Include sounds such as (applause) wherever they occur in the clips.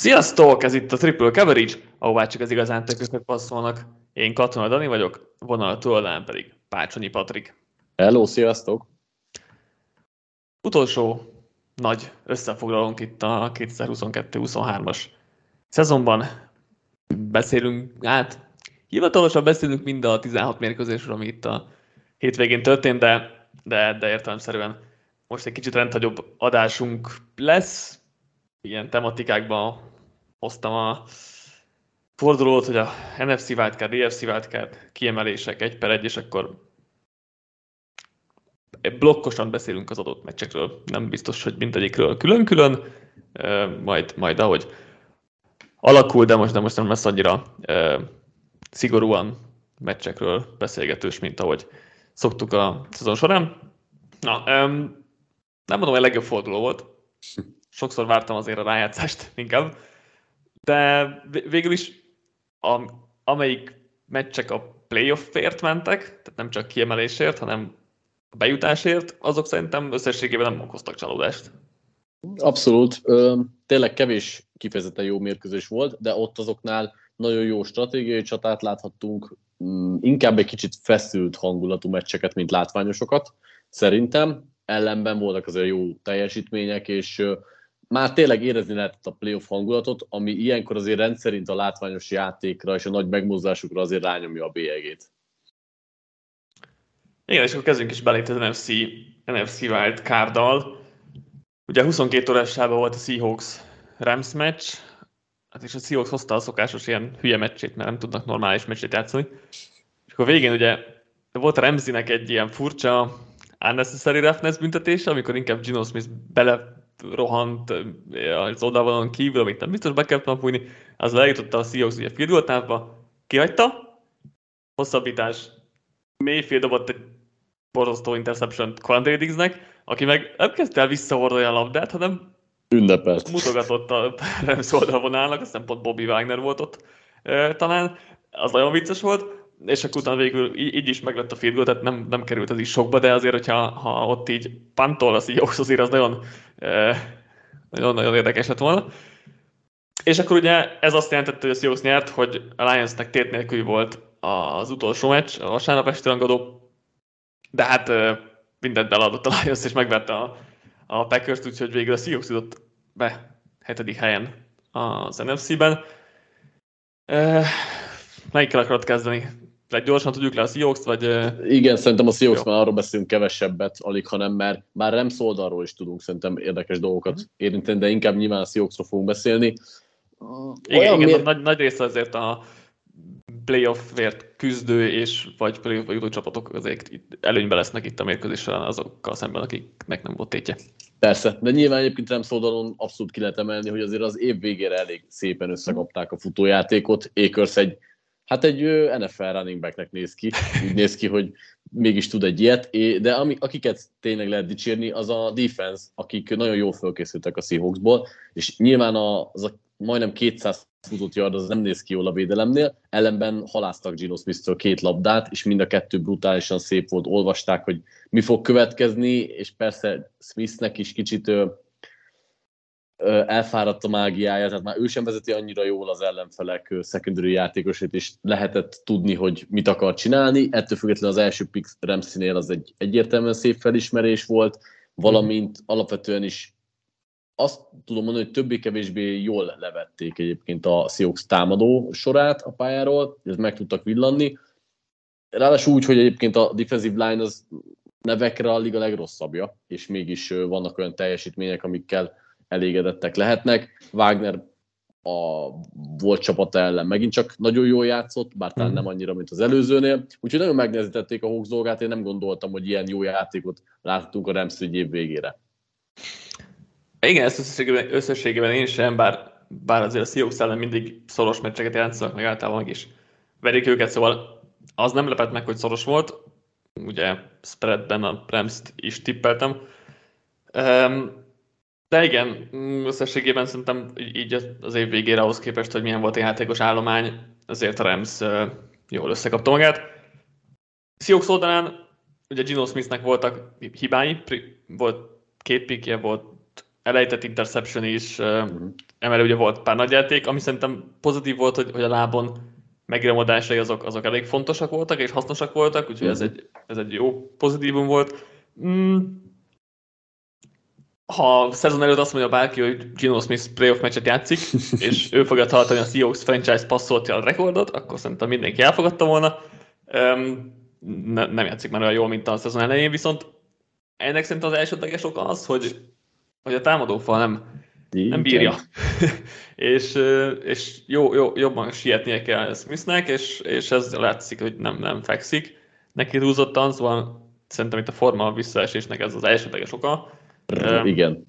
Sziasztok! Ez itt a Triple Coverage, ahová csak az igazán tökökök passzolnak. Én Katona Dani vagyok, vonal túlnál pedig Pácsonyi Patrik. Hello, sziasztok! Utolsó nagy összefoglalónk itt a 2022-23-as szezonban. Beszélünk, hát hivatalosan beszélünk mind a 16 mérkőzésről, ami itt a hétvégén történt, de, de, de értelemszerűen most egy kicsit rendhagyóbb adásunk lesz, ilyen tematikákban hoztam a fordulót, hogy a NFC wildcard, EFC wildcard kiemelések egy per egy, és akkor blokkosan beszélünk az adott meccsekről. Nem biztos, hogy mindegyikről külön-külön, majd, majd ahogy alakul, de most, de most nem lesz annyira szigorúan meccsekről beszélgetős, mint ahogy szoktuk a szezon során. Na, nem mondom, hogy a legjobb forduló volt, (laughs) sokszor vártam azért a rájátszást inkább, de végül is a, amelyik meccsek a playoffért mentek, tehát nem csak kiemelésért, hanem a bejutásért, azok szerintem összességében nem okoztak csalódást. Abszolút. Tényleg kevés kifejezetten jó mérkőzés volt, de ott azoknál nagyon jó stratégiai csatát láthattunk, mm, inkább egy kicsit feszült hangulatú meccseket, mint látványosokat, szerintem. Ellenben voltak azért jó teljesítmények, és már tényleg érezni lehetett a playoff hangulatot, ami ilyenkor azért rendszerint a látványos játékra és a nagy megmozdásukra azért rányomja a bélyegét. Igen, és akkor kezdjünk is belé az NFC, NFC Wild kárdal. Ugye 22 órásában volt a Seahawks Rams meccs, hát és a Seahawks hozta a szokásos ilyen hülye meccsét, mert nem tudnak normális meccsét játszani. És akkor végén ugye volt a Ramsey-nek egy ilyen furcsa unnecessary roughness büntetése, amikor inkább Gino Smith bele rohant az oldalon kívül, amit nem biztos be kellett fújni, az lejutotta a Seahawks ugye field goal távba, kihagyta, hosszabbítás, Mayfield dobott egy borzasztó interception Quandre aki meg nem kezdte el visszahordani a labdát, hanem ünnepelt. Mutogatott a Rams oldalvonálnak, aztán pont Bobby Wagner volt ott e, talán, az nagyon vicces volt, és akkor utána végül így, így is meglett a field goal, tehát nem, nem került az is sokba, de azért, hogyha ha ott így pantol az jó, azért az nagyon, nagyon, nagyon érdekes lett volna. És akkor ugye ez azt jelentette, hogy a Seahawks nyert, hogy a Lionsnek tét nélkül volt az utolsó meccs, a vasárnap esti rangadó, de hát mindent beladott a Lions, és megvette a, a Packers-t, úgyhogy végül a Seahawks jutott be hetedik helyen az NFC-ben. Melyikkel akarod kezdeni? Egy gyorsan tudjuk le a Seahawks, vagy... Igen, szerintem a Seahawks már arról beszélünk kevesebbet, alig, hanem mert már nem oldalról is tudunk szerintem érdekes dolgokat mm. érinteni, de inkább nyilván a Seahawksról fogunk beszélni. Igen, igen miért... nagy, nagy része azért a playoffért küzdő és vagy playoff jutó csapatok azért itt előnybe lesznek itt a mérkőzés során azokkal szemben, akiknek nem volt tétje. Persze, de nyilván egyébként nem oldalon abszolút ki lehet emelni, hogy azért az év végére elég szépen összekapták a futójátékot. Akers egy Hát egy NFL running backnek néz ki, úgy néz ki, hogy mégis tud egy ilyet, de ami, akiket tényleg lehet dicsérni, az a defense, akik nagyon jól fölkészültek a Seahawksból, és nyilván az a majdnem 200 futott yard az nem néz ki jól a védelemnél, ellenben haláztak Gino smith két labdát, és mind a kettő brutálisan szép volt, olvasták, hogy mi fog következni, és persze Smithnek is kicsit elfáradt a mágiája, tehát már ő sem vezeti annyira jól az ellenfelek secondary játékosait, és lehetett tudni, hogy mit akar csinálni. Ettől függetlenül az első pick Ramsey-nél az egy egyértelműen szép felismerés volt, valamint alapvetően is azt tudom mondani, hogy többé-kevésbé jól levették egyébként a Seahawks támadó sorát a pályáról, ez meg tudtak villanni. Ráadásul úgy, hogy egyébként a defensive line az nevekre a liga legrosszabbja, és mégis vannak olyan teljesítmények, amikkel elégedettek lehetnek. Wagner a volt csapata ellen megint csak nagyon jól játszott, bár talán mhm. nem annyira, mint az előzőnél. Úgyhogy nagyon megnehezítették a Hawks dolgát, én nem gondoltam, hogy ilyen jó játékot láthatunk a Rams év végére. Igen, ezt összességében, összességében én sem, bár, bár azért a Seahawks ellen mindig szoros meccseket játszanak, meg általában is verik őket, szóval az nem lepett meg, hogy szoros volt. Ugye spreadben a rams is tippeltem. Um, de igen, mm, összességében szerintem így az év végére ahhoz képest, hogy milyen volt a játékos állomány, azért a Rams jól összekapta magát. Seahawks oldalán ugye Gino Smithnek voltak hibái, volt két pikje, volt elejtett interception is, emellett ugye volt pár nagyjáték, ami szerintem pozitív volt, hogy, hogy a lábon megramodásai azok, azok elég fontosak voltak és hasznosak voltak, úgyhogy ez, egy, ez egy jó pozitívum volt. Mm. Ha a szezon előtt azt mondja bárki, hogy Gino Smith playoff meccset játszik, (laughs) és ő fogja tartani a Seahawks franchise passzoltja a rekordot, akkor szerintem mindenki elfogadta volna. Um, ne, nem játszik már olyan jól, mint a szezon elején, viszont ennek szerintem az elsődleges oka az, hogy, hogy a támadófal nem, nem bírja. (laughs) és és jó, jó, jobban sietnie kell Smithnek, és, és ez látszik, hogy nem, nem fekszik. Neki húzottan, szóval szerintem itt a forma visszaesésnek ez az elsődleges oka. Igen.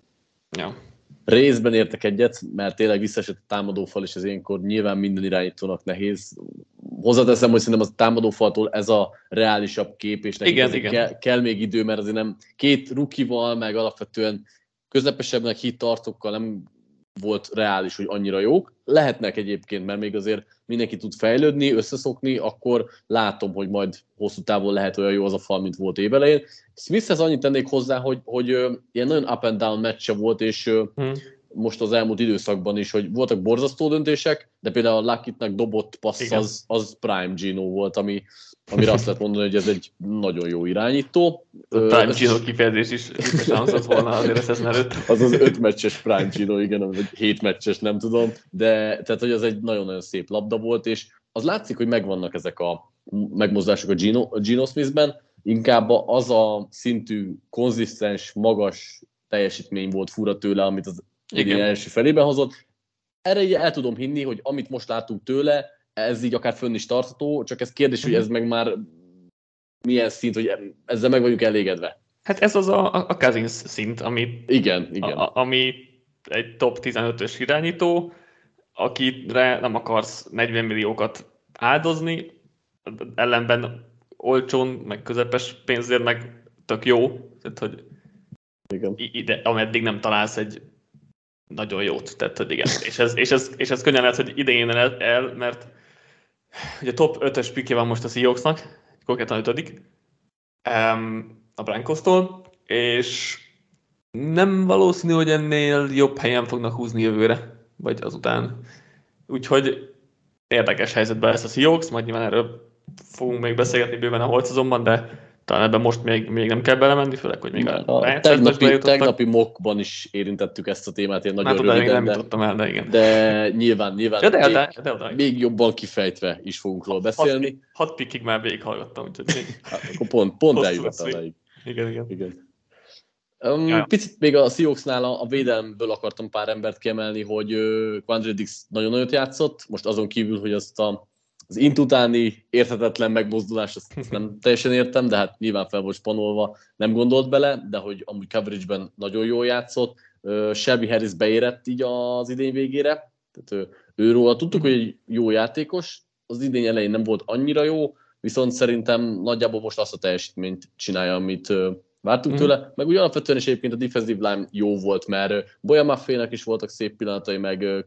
Ja. Részben értek egyet, mert tényleg visszaesett a támadófal, és ez ilyenkor nyilván minden irányítónak nehéz. Hozzáteszem, hogy szerintem a támadófaltól ez a reálisabb kép, és nekik igen, igen. Kell, kell, még idő, mert azért nem két rukival, meg alapvetően közepesebbnek hit tartókkal nem volt reális, hogy annyira jók. Lehetnek egyébként, mert még azért mindenki tud fejlődni, összeszokni, akkor látom, hogy majd hosszú távon lehet olyan jó az a fal, mint volt évelején. Smithhez annyit tennék hozzá, hogy, hogy ilyen nagyon up and down meccse volt, és hmm. most az elmúlt időszakban is, hogy voltak borzasztó döntések, de például a Luckitnak dobott passz az, az Prime Gino volt, ami, amire azt lehet mondani, hogy ez egy nagyon jó irányító. A Prime Gino kifejezés is hangzott volna azért a szezon előtt. Az az öt meccses Prime Gino, igen, vagy hét meccses, nem tudom, de tehát, hogy az egy nagyon-nagyon szép labda volt, és az látszik, hogy megvannak ezek a megmozdások a Gino, a Gino Smithben, inkább az a szintű, konzisztens, magas teljesítmény volt fura tőle, amit az igen. első felében hozott. Erre el tudom hinni, hogy amit most látunk tőle, ez így akár fönn is tartható, csak ez kérdés, hogy ez meg már milyen szint, hogy ezzel meg vagyunk elégedve. Hát ez az a, a Cousins szint, ami, igen, igen. A, ami egy top 15-ös irányító, akire nem akarsz 40 milliókat áldozni, ellenben olcsón, meg közepes pénzért meg tök jó, tehát hogy igen. ide, ameddig nem találsz egy nagyon jót, tehát hogy igen, és ez, és ez, és ez könnyen lehet, hogy idején el, el mert Ugye top 5-ös pikje van most a Seahawksnak, konkrétan 5 um, a Broncos-tól, és nem valószínű, hogy ennél jobb helyen fognak húzni jövőre, vagy azután. Úgyhogy érdekes helyzetben lesz a Seahawks, majd nyilván erről fogunk még beszélgetni bőven a holt azonban, de talán ebben most még, még nem kell belemenni, főleg, hogy még a, a tegnapi, tegnapi mokban is érintettük ezt a témát, én nagyon hát, röviden, nem de, el, de, igen. de nyilván, nyilván ja, de, még, de, de, de, még jobban kifejtve is fogunk róla beszélni. Hat, hat pikig már végighallgattam, úgyhogy még... (laughs) hát, akkor pont, pont eljutott odáig. Igen, igen. igen. Um, ja. Picit még a Seahawksnál a, a védelemből akartam pár embert kiemelni, hogy uh, Quandre Dix nagyon nagyot játszott, most azon kívül, hogy azt a az int utáni érthetetlen megmozdulás, azt, azt (laughs) nem teljesen értem, de hát nyilván fel volt spanolva, nem gondolt bele, de hogy amúgy coverage-ben nagyon jól játszott. Shelby Harris beérett így az idény végére, tehát ő, őról tudtuk, hogy egy jó játékos, az idény elején nem volt annyira jó, viszont szerintem nagyjából most azt a teljesítményt csinálja, amit vártunk mm. tőle, meg úgy alapvetően is egyébként a defensive line jó volt, mert Boya Maffének is voltak szép pillanatai, meg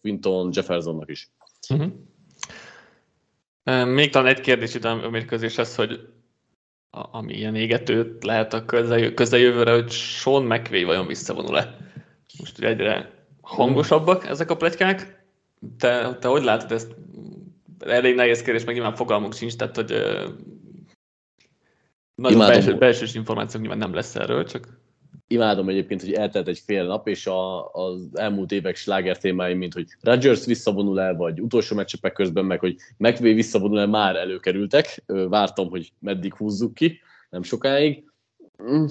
Quinton Jeffersonnak is. Mm-hmm. Még talán egy kérdés itt a mérkőzéshez, hogy a, ami ilyen égető lehet a közeljövőre, hogy Sean McVay vajon visszavonul-e? Most ugye egyre hangosabbak ezek a pletykák. Te, te hogy látod ezt? Elég nehéz kérdés, meg nyilván fogalmunk sincs, tehát hogy nagyon belső, belsős információk nyilván nem lesz erről, csak imádom egyébként, hogy eltelt egy fél nap, és a, az elmúlt évek sláger témái, mint hogy Rodgers visszavonul el, vagy utolsó meccsepek közben meg, hogy McVay visszavonul el, már előkerültek. Vártam, hogy meddig húzzuk ki, nem sokáig. Mm,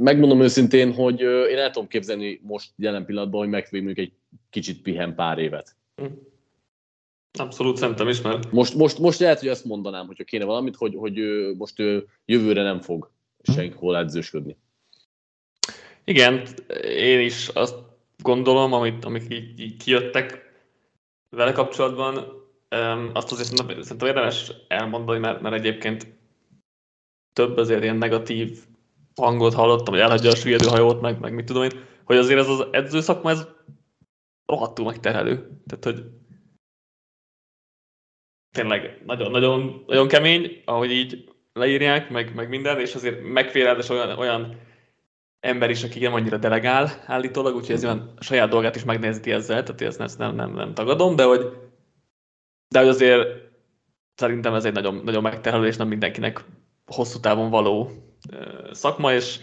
megmondom őszintén, hogy én el tudom képzelni most jelen pillanatban, hogy McVay mondjuk egy kicsit pihen pár évet. Mm. Abszolút szerintem is, mert... Most, most, most lehet, hogy ezt mondanám, hogyha kéne valamit, hogy, hogy most jövőre nem fog mm. senkihol edzősködni. Igen, én is azt gondolom, amit, amik így, így kijöttek vele kapcsolatban, um, azt azért szerintem, szerintem érdemes elmondani, mert, mert egyébként több azért ilyen negatív hangot hallottam, hogy elhagyja a süllyedőhajót, meg, meg mit tudom én, hogy azért ez az edzőszakma, ez rohadtul megterhelő. Tehát, hogy tényleg nagyon, nagyon, nagyon kemény, ahogy így leírják, meg, meg minden, és azért megfélelmes olyan, olyan ember is, aki nem annyira delegál állítólag, úgyhogy ez olyan saját dolgát is megnézeti ezzel, tehát ezt, ezt nem, nem, nem tagadom, de hogy, de hogy azért szerintem ez egy nagyon, nagyon megterhelő, és nem mindenkinek hosszú távon való szakma, és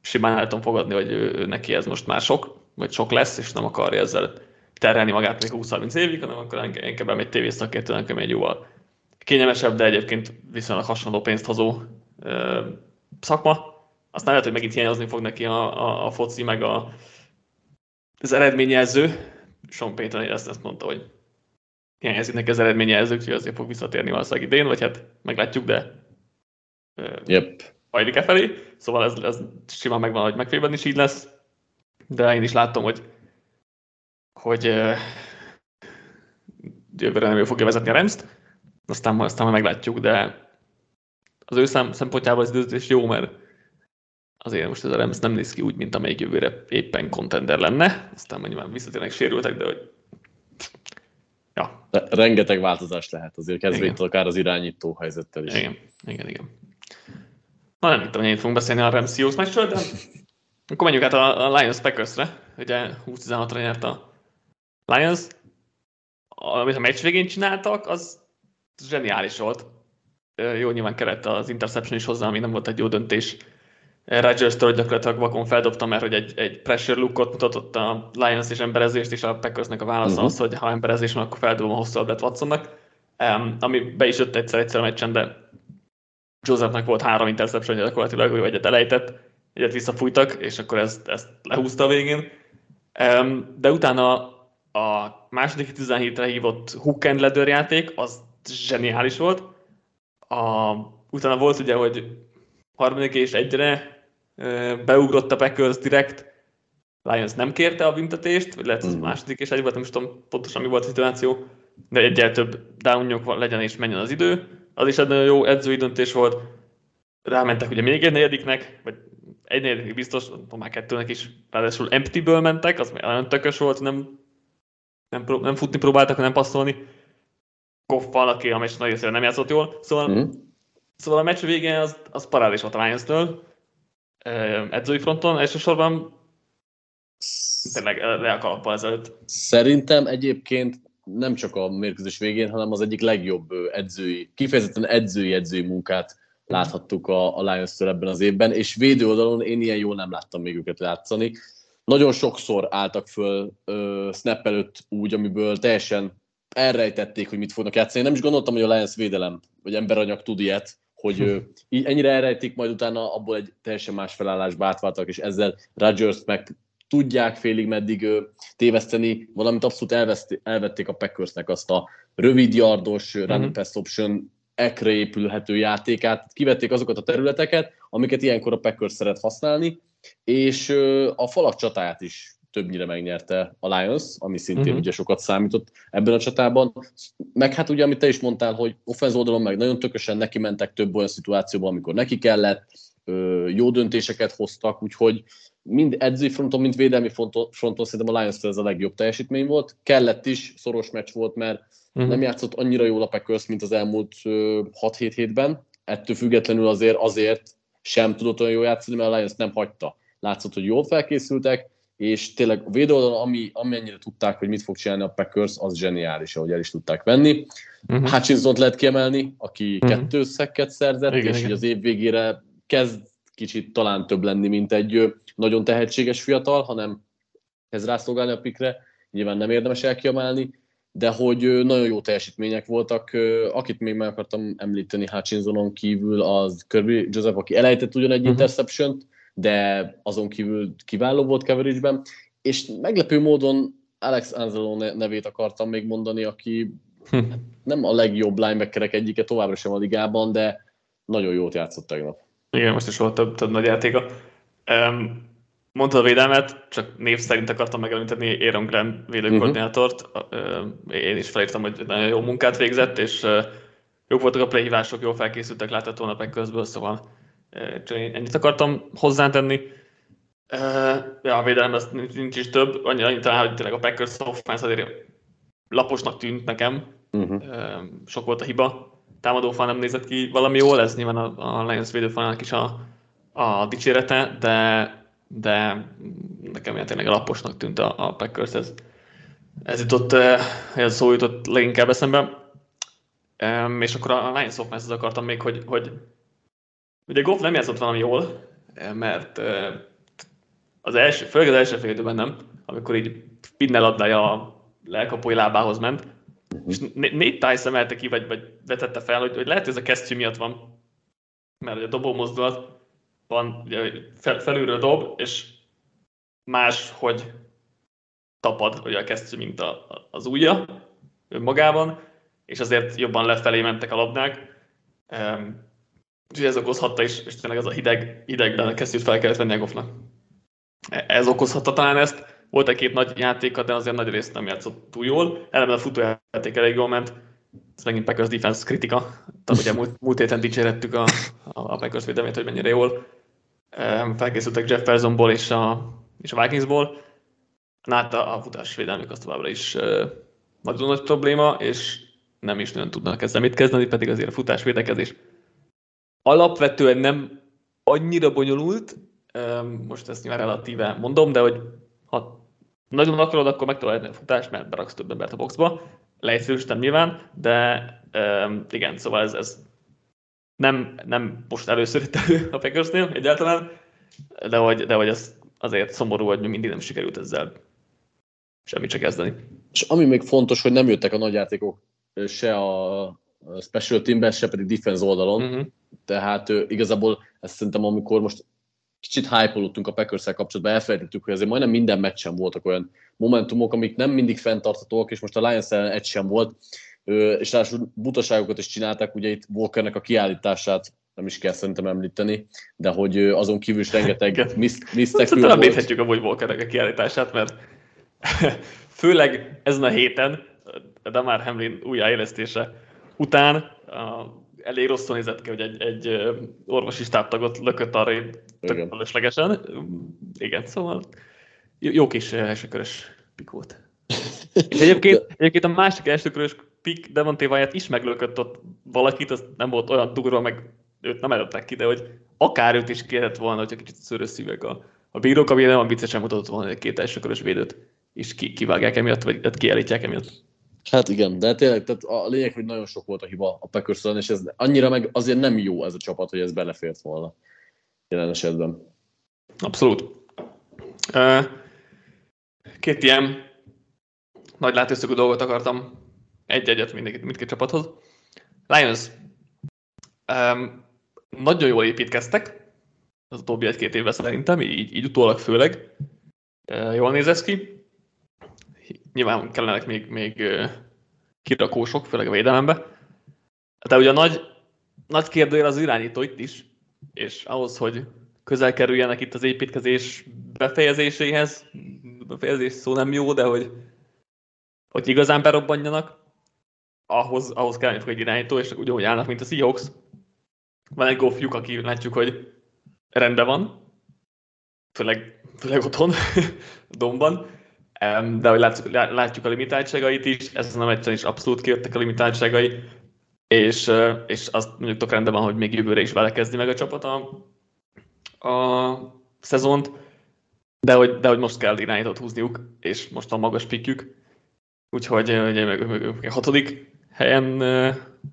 simán el tudom fogadni, hogy ő, ő neki ez most már sok, vagy sok lesz, és nem akarja ezzel terhelni magát még 20-30 évig, hanem akkor inkább egy tévészakértőnek, ami egy jóval kényelmesebb, de egyébként viszonylag hasonló pénzt hozó ö, szakma. Aztán lehet, hogy megint hiányozni fog neki a, a, a foci, meg a, az eredményjelző. Sean Payton ezt, ezt mondta, hogy hiányzik neki az eredményjelző, úgyhogy azért fog visszatérni valószínűleg idén, vagy hát meglátjuk, de yep. hajlik e felé. Szóval ez, ez simán megvan, hogy megfélben is így lesz. De én is látom, hogy hogy uh, jövőre nem ő fogja vezetni a Remszt, aztán, aztán majd meglátjuk, de az ő szem, szempontjából az időzés jó, mert azért most ez a Rams nem néz ki úgy, mint amelyik jövőre éppen contender lenne, aztán mondjuk már visszatérnek sérültek, de hogy ja. De rengeteg változás lehet azért, kezdvétől akár az irányító helyzettel is. Igen, igen, igen. Na nem tudom, hogy fogunk beszélni a Rams Seahawks meccsről, de akkor menjünk át a, a Lions Packersre. Ugye 20-16-ra nyert a Lions. Amit a meccs végén csináltak, az zseniális volt. Jó, nyilván kellett az interception is hozzá, ami nem volt egy jó döntés. Rodgers-től gyakorlatilag vakon feldobta, mert hogy egy, egy pressure lookot mutatott a Lions és emberezést, és a Packersnek a válasza uh-huh. az, hogy ha emberezés van, akkor feldobom a hosszú labdát Watsonnak. Um, ami be is jött egyszer egyszer a meccsen, de Josephnek volt három interception gyakorlatilag, hogy egyet elejtett, egyet visszafújtak, és akkor ezt, ezt lehúzta a végén. Um, de utána a második 17-re hívott hook and ladder játék, az zseniális volt. A, utána volt ugye, hogy harmadik és egyre beugrott a Packers direkt, Lions nem kérte a büntetést, vagy lehet, hogy mm. második és egy volt, nem is tudom pontosan mi volt a szituáció, de egyel több downjuk legyen és menjen az idő. Az is egy nagyon jó edzői döntés volt. Rámentek ugye még egy negyediknek, vagy egy negyedik biztos, már kettőnek is, ráadásul empty-ből mentek, az nagyon tökös volt, nem, nem, nem futni próbáltak, nem passzolni. Goffal, aki a meccs nagy nem játszott jól. Szóval, mm. szóval a meccs végén az, az parádés volt a Lions-től, edzői fronton, elsősorban tényleg le a kalappal ezelőtt. Szerintem egyébként nem csak a mérkőzés végén, hanem az egyik legjobb edzői, kifejezetten edzői edzői munkát láthattuk a, a Lions-től ebben az évben, és védő oldalon én ilyen jól nem láttam még őket látszani. Nagyon sokszor álltak föl ö, snap előtt úgy, amiből teljesen elrejtették, hogy mit fognak játszani. Nem is gondoltam, hogy a Lions védelem, vagy emberanyag tud ilyet, hogy hm. így ennyire elrejtik, majd utána abból egy teljesen más felállásba átváltak, és ezzel Rodgers meg tudják félig meddig téveszteni, valamint abszolút elveszti, elvették a Packersnek azt a rövid yardos uh-huh. run pass option ekre épülhető játékát, kivették azokat a területeket, amiket ilyenkor a Packers szeret használni, és a falak csatáját is többnyire megnyerte a Lions, ami szintén uh-huh. ugye sokat számított ebben a csatában. Meg hát ugye, amit te is mondtál, hogy offenz oldalon meg nagyon tökösen neki mentek több olyan szituációban, amikor neki kellett, jó döntéseket hoztak, úgyhogy mind edzői fronton, mind védelmi fronton szerintem a lions ez a legjobb teljesítmény volt. Kellett is, szoros meccs volt, mert uh-huh. nem játszott annyira jól a Packers, mint az elmúlt 6-7 hétben. Ettől függetlenül azért, azért sem tudott olyan jól játszani, mert a Lions nem hagyta. Látszott, hogy jól felkészültek, és tényleg a védőoldalon, ami, amennyire tudták, hogy mit fog csinálni a Packers, az zseniális, ahogy el is tudták venni. Uh-huh. Hutchinson lehet kiemelni, aki uh-huh. kettő szekket szerzett, igen, és igen. az év végére kezd kicsit talán több lenni, mint egy nagyon tehetséges fiatal, hanem ez rászolgálni a pikre, nyilván nem érdemes elkiemelni, de hogy nagyon jó teljesítmények voltak. Akit még meg akartam említeni Hutchinsonon kívül, az Kirby Joseph, aki elejtett ugyan egy uh-huh. interception de azon kívül kiváló volt coverage és meglepő módon Alex Anzelo nevét akartam még mondani, aki hm. nem a legjobb linebackerek egyike továbbra sem a ligában, de nagyon jót játszott tegnap. Igen, most is volt több, több nagy játéka. Um, mondtad a védelmet, csak név szerint akartam megemlíteni Aaron Graham védőkoordinátort. Uh-huh. Én is felírtam, hogy nagyon jó munkát végzett, és jók voltak a playhívások, jól felkészültek láthatóan a közből, szóval csak ennyit akartam hozzátenni. Ja, a védelem ez nincs is több, annyi, annyi talán, hogy tényleg a Packers offense azért laposnak tűnt nekem. Uh-huh. Sok volt a hiba. Támadó fal nem nézett ki valami jól, ez nyilván a, a Lions védőfalának is a, a dicsérete, de de nekem ilyen tényleg alaposnak tűnt a, a Packers, ez, ez jutott, ez szó jutott leginkább eszembe. És akkor a Lions offense akartam még, hogy, hogy ugye Goff nem játszott valami jól, mert uh, az első, főleg az első fél időben nem, amikor így Pinnel addája a lelkapói lábához ment, és négy táj emelte ki, vagy, vagy vetette fel, hogy, hogy lehet, hogy ez a kesztyű miatt van, mert a dobó mozdulat van, ugye fel, felülről dob, és más, hogy tapad ugye a kesztyű, mint a, az ujja önmagában, és azért jobban lefelé mentek a labdák. Um, úgyhogy ez okozhatta is, és tényleg az a hideg, hidegben a kesztyűt fel kellett venni a Goffnak. E, ez okozhatta talán ezt. Volt egy két nagy játéka, de azért nagy részt nem játszott túl jól. Eleve a futójáték elég jól ment. Ez megint Packers defense kritika. Tehát ugye múlt, múlt héten dicsérettük a, a Packers védelmét, hogy mennyire jól felkészültek Jeffersonból és a, és a Vikingsból. Hát a, a futás védelmük az továbbra is uh, nagyon nagy probléma, és nem is nagyon tudnak ezzel mit kezdeni, pedig azért a futás védekezés alapvetően nem annyira bonyolult, most ezt nyilván relatíve mondom, de hogy ha nagyon akarod, akkor meg tudod a futást, mert beraksz több embert a boxba. Leegyszerűsítem nyilván, de igen, szóval ez, ez nem, nem most először itt elő a Packersnél egyáltalán, de hogy, de hogy ez azért szomorú, hogy mindig nem sikerült ezzel semmit se kezdeni. És ami még fontos, hogy nem jöttek a nagyjátékok se a special teamben, se pedig defense oldalon, uh-huh. tehát igazából ezt szerintem amikor most kicsit hype a packers kapcsolatban, elfelejtettük, hogy azért majdnem minden meccsen voltak olyan momentumok, amik nem mindig fenntarthatóak, és most a Lions ellen egy sem volt, és ráadásul butaságokat is csinálták, ugye itt Walkernek a kiállítását nem is kell szerintem említeni, de hogy azon kívül is rengeteg misztek volt. Említhetjük amúgy Walkernek a kiállítását, mert (laughs) főleg ezen a héten Damar Hamlin újjáélesztése után a, elég rosszul nézett ki, hogy egy, egy orvosi stábtagot lökött arra tök fölöslegesen. Igen, szóval jó kis elsőkörös pik volt. És egyébként, (laughs) egyébként a másik elsőkörös pik Devonté Wyatt is meglökött ott valakit, az nem volt olyan durva, meg őt nem előttek ki, de hogy akár őt is kérhet volna, hogyha kicsit szörös szívek a, a bírók, ami nem viccesen mutatott volna, hogy két elsőkörös védőt is ki, kivágják emiatt, vagy kiállítják emiatt. Hát igen, de tényleg tehát a lényeg, hogy nagyon sok volt a hiba a packers és ez annyira meg azért nem jó ez a csapat, hogy ez belefért volna jelen esetben. Abszolút. Két ilyen nagy látószögű dolgot akartam egy-egyet mindkét, mindkét csapathoz. Lions. Um, nagyon jól építkeztek az utóbbi egy-két évben szerintem, így, így utólag főleg. Uh, jól néz ez ki. Nyilván kellenek még, még kirakósok, főleg a védelembe. De ugye a nagy, nagy kérdőjel az irányító itt is, és ahhoz, hogy közel kerüljenek itt az építkezés befejezéséhez, befejezés szó nem jó, de hogy, hogy igazán berobbanjanak, ahhoz, ahhoz kellene egy irányító, és ugyanúgy állnak, mint a Seahawks. Van egy golfjuk, aki látjuk, hogy rendben van, főleg, főleg otthon, (laughs) domban, de hogy látjuk, látjuk a limitáltságait is, ezen a meccsen is abszolút kijöttek a limitáltságai, és, és azt mondjuk tök rendben van, hogy még jövőre is vele kezdi meg a csapat a, a szezont, de hogy, de hogy most kell irányítót húzniuk, és most a magas pikjük, úgyhogy ugye, meg, meg, meg, hatodik helyen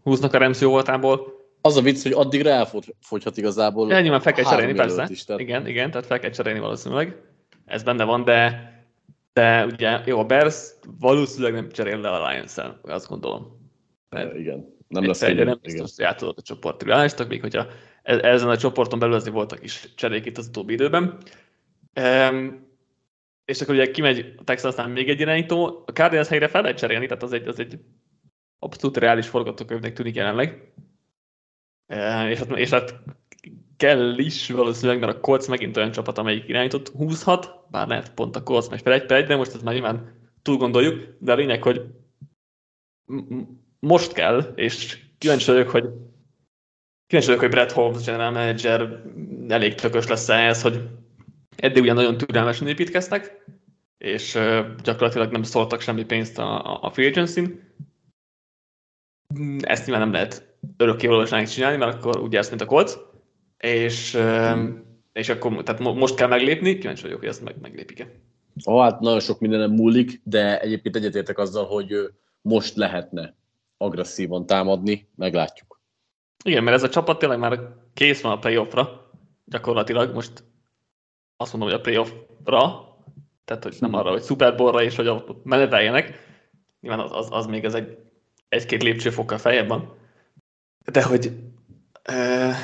húznak a Rams jó voltából. Az a vicc, hogy addigra elfogyhat igazából. Ja, nyilván fel kell cserélni, persze. Is, tehát... Igen, igen, tehát fel kell cserélni valószínűleg. Ez benne van, de, de ugye jó, a Bears valószínűleg nem cserél le a Lions-en, azt gondolom. Mert igen, nem lesz egy, nem biztos, átadott a csoport riválistag, még hogyha e- ezen a csoporton belül azért voltak is cserék itt az utóbbi időben. Um, és akkor ugye kimegy a Texansnál még egy irányító, a Cardinals helyre fel lehet cserélni, tehát az egy, az egy abszolút reális forgatókönyvnek tűnik jelenleg. E, és, hát, és hát kell is valószínűleg, mert a Colts megint olyan csapat, amelyik irányított húzhat, bár lehet pont a Colts megy fel egy per egy, de most ezt már nyilván túl gondoljuk, de a lényeg, hogy most kell, és kíváncsi vagyok, hogy kíváncsi vagyok, hogy Brett Holmes general manager elég tökös lesz ehhez, hogy eddig ugyan nagyon türelmesen építkeztek, és gyakorlatilag nem szóltak semmi pénzt a, a free agency-n. Ezt nyilván nem lehet örökké valóságnak csinálni, mert akkor úgy jársz, mint a Colts. És, És akkor, tehát most kell meglépni, kíváncsi vagyok, hogy ezt meg, meglépik-e. Ó, hát nagyon sok mindenem múlik, de egyébként egyetértek azzal, hogy most lehetne agresszívan támadni, meglátjuk. Igen, mert ez a csapat tényleg már kész van a playoffra, gyakorlatilag most azt mondom, hogy a playoffra, tehát hogy nem arra, hogy Super Bowlra és hogy a meneteljenek, nyilván az, az, az még ez egy, egy-két lépcsőfokkal feljebb van, de hogy e,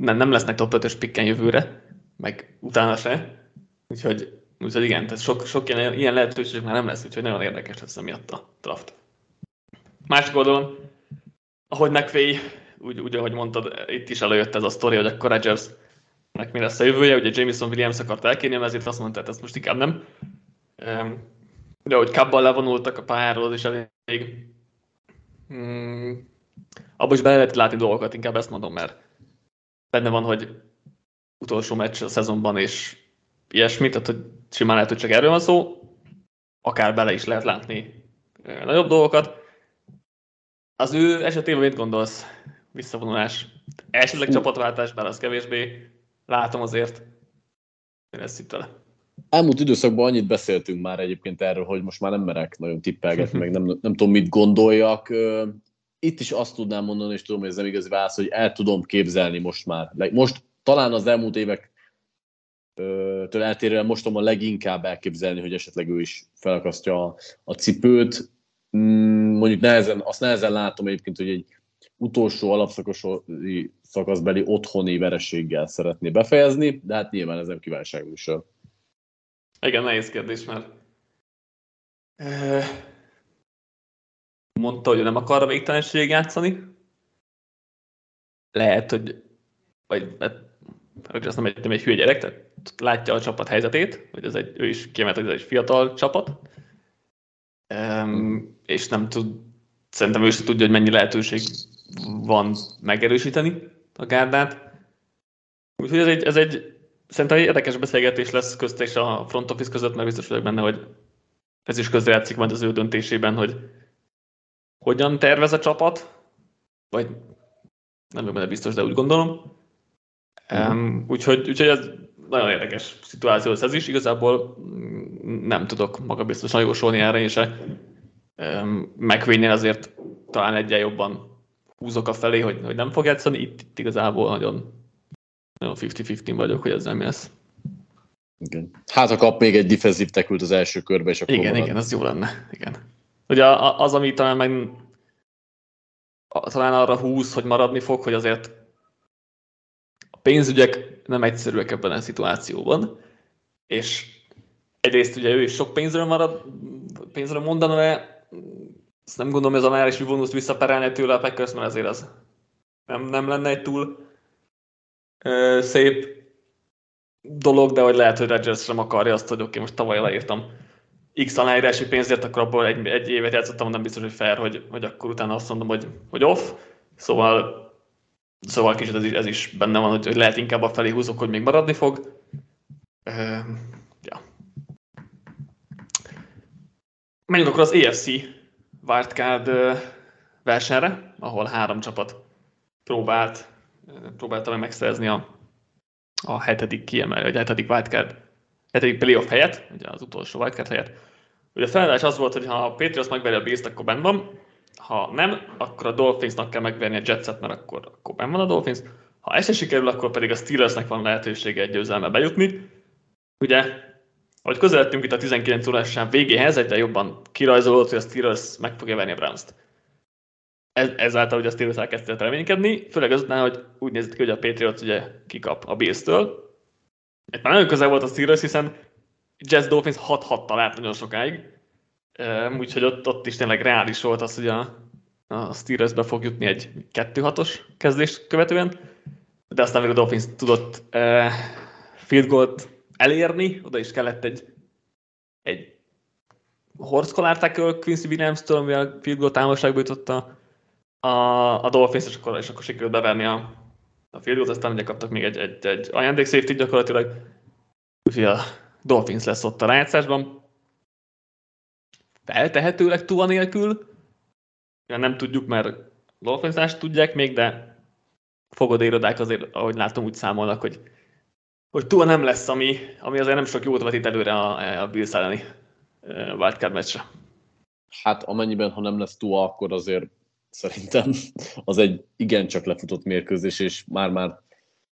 nem, nem lesznek top 5-ös pikken jövőre, meg utána se, úgyhogy, úgyhogy igen, tehát sok, sok ilyen, ilyen lehetőség már nem lesz, úgyhogy nagyon érdekes lesz emiatt a draft. Másik oldalon, ahogy McVay, úgy, úgy, ahogy mondtad, itt is előjött ez a sztori, hogy akkor Rodgers nek mi lesz a jövője, ugye Jameson Williams akart elkérni, ezért azt mondta, hogy ezt most inkább nem. De hogy kabbal levonultak a pályáról, és elég hmm, abban is bele lehet látni dolgokat, inkább ezt mondom, mert benne van, hogy utolsó meccs a szezonban, és ilyesmi, tehát hogy simán lehet, hogy csak erről van szó, akár bele is lehet látni nagyobb dolgokat. Az ő esetében mit gondolsz? Visszavonulás. Esetleg Fú. csapatváltás, bár az kevésbé látom azért. Én ezt itt vele. Elmúlt időszakban annyit beszéltünk már egyébként erről, hogy most már nem merek nagyon tippelgetni, (laughs) meg nem, nem tudom, mit gondoljak. Itt is azt tudnám mondani, és tudom, hogy ez nem igazi válasz, hogy el tudom képzelni most már. Most talán az elmúlt évek től eltérően most tudom a leginkább elképzelni, hogy esetleg ő is felakasztja a, a cipőt. Mm, mondjuk nehezen, azt nehezen látom egyébként, hogy egy utolsó alapszakosi szakaszbeli otthoni vereséggel szeretné befejezni, de hát nyilván ez nem kívánságműsor. Igen, nehéz kérdés, mert mondta, hogy nem akar a végtelenség játszani. Lehet, hogy vagy hát, hogy azt nem egy, nem egy hülye gyerek, tehát látja a csapat helyzetét, hogy ez egy, ő is kiemelt, hogy ez egy fiatal csapat, um, és nem tud, szerintem ő is tudja, hogy mennyi lehetőség van megerősíteni a gárdát. Úgyhogy ez egy, ez egy szerintem egy érdekes beszélgetés lesz közt és a front office között, mert biztos vagyok benne, hogy ez is közrejátszik majd az ő döntésében, hogy hogyan tervez a csapat, vagy nem vagyok benne biztos, de úgy gondolom. Um, úgyhogy, úgyhogy ez nagyon érdekes szituáció ez is. Igazából nem tudok magabiztosan jósolni erre, és. Um, azért talán egyen jobban húzok a felé, hogy, hogy nem fog játszani. Itt, itt igazából nagyon, nagyon 50-50 vagyok, hogy ez nem lesz. Igen. Hát, ha kap még egy defensív tekült az első körbe, és akkor Igen, marad. igen, az jó lenne. Igen. Ugye az, ami talán meg talán arra húz, hogy maradni fog, hogy azért a pénzügyek nem egyszerűek ebben a szituációban, és egyrészt ugye ő is sok pénzről marad, pénzről mondana le, ezt nem gondolom, ez a már is vonult visszaperelni tőle a Packers, mert azért az nem, nem lenne egy túl ö, szép dolog, de hogy lehet, hogy Rodgers sem akarja azt, hogy oké, okay, most tavaly leírtam X aláírási pénzért, akkor abból egy, egy évet játszottam, nem biztos, hogy fair, hogy, hogy akkor utána azt mondom, hogy, hogy off. Szóval, szóval kicsit ez ez is benne van, hogy, hogy lehet inkább a felé húzok, hogy még maradni fog. Uh, ja. Menjünk akkor az EFC wildcard versenyre, ahol három csapat próbált, próbálta meg megszerezni a, a hetedik kiemel, vagy a hetedik wildcard, hetedik playoff helyet, ugye az utolsó wildcard helyet. Ugye a felállás az volt, hogy ha a Patriots megveri a Bills-t, akkor benn van, ha nem, akkor a Dolphinsnak kell megverni a Jetset, mert akkor, akkor benn van a Dolphins. Ha ez sikerül, akkor pedig a Steelersnek van lehetősége egy győzelme bejutni. Ugye ahogy közeledtünk itt a 19 órás végéhez, egyre jobban kirajzolódott, hogy a Steelers meg fogja venni a Browns-t. Ez, ezáltal ugye a Steelers elkezdett reménykedni, főleg azután, hogy úgy nézett ki, hogy a Patriots ugye kikap a Bills-től. Itt már nagyon közel volt a Steelers, hiszen Jazz Dolphins 6-6-tal állt nagyon sokáig, úgyhogy ott, ott is tényleg reális volt az, hogy a, a Steelers-be fog jutni egy 2-6-os kezdést követően, de aztán még a Dolphins tudott uh, field goal elérni, oda is kellett egy, egy Horst Collar Quincy Williams-től, ami a field goal távolságba jutott a, a, a Dolphins, és akkor, és akkor sikerült beverni a, a field goal aztán ugye kaptak még egy, egy, egy ajándék safety gyakorlatilag, úgyhogy a Dolphins lesz ott a rájátszásban. Feltehetőleg Tua nélkül, ja, nem tudjuk, mert Dolphins tudják még, de fogadérodák azért, ahogy látom, úgy számolnak, hogy hogy túl nem lesz, ami, ami azért nem sok jót vetít előre a, a Bills elleni wildcard meccsre. Hát amennyiben, ha nem lesz túl, akkor azért szerintem az egy igencsak lefutott mérkőzés, és már-már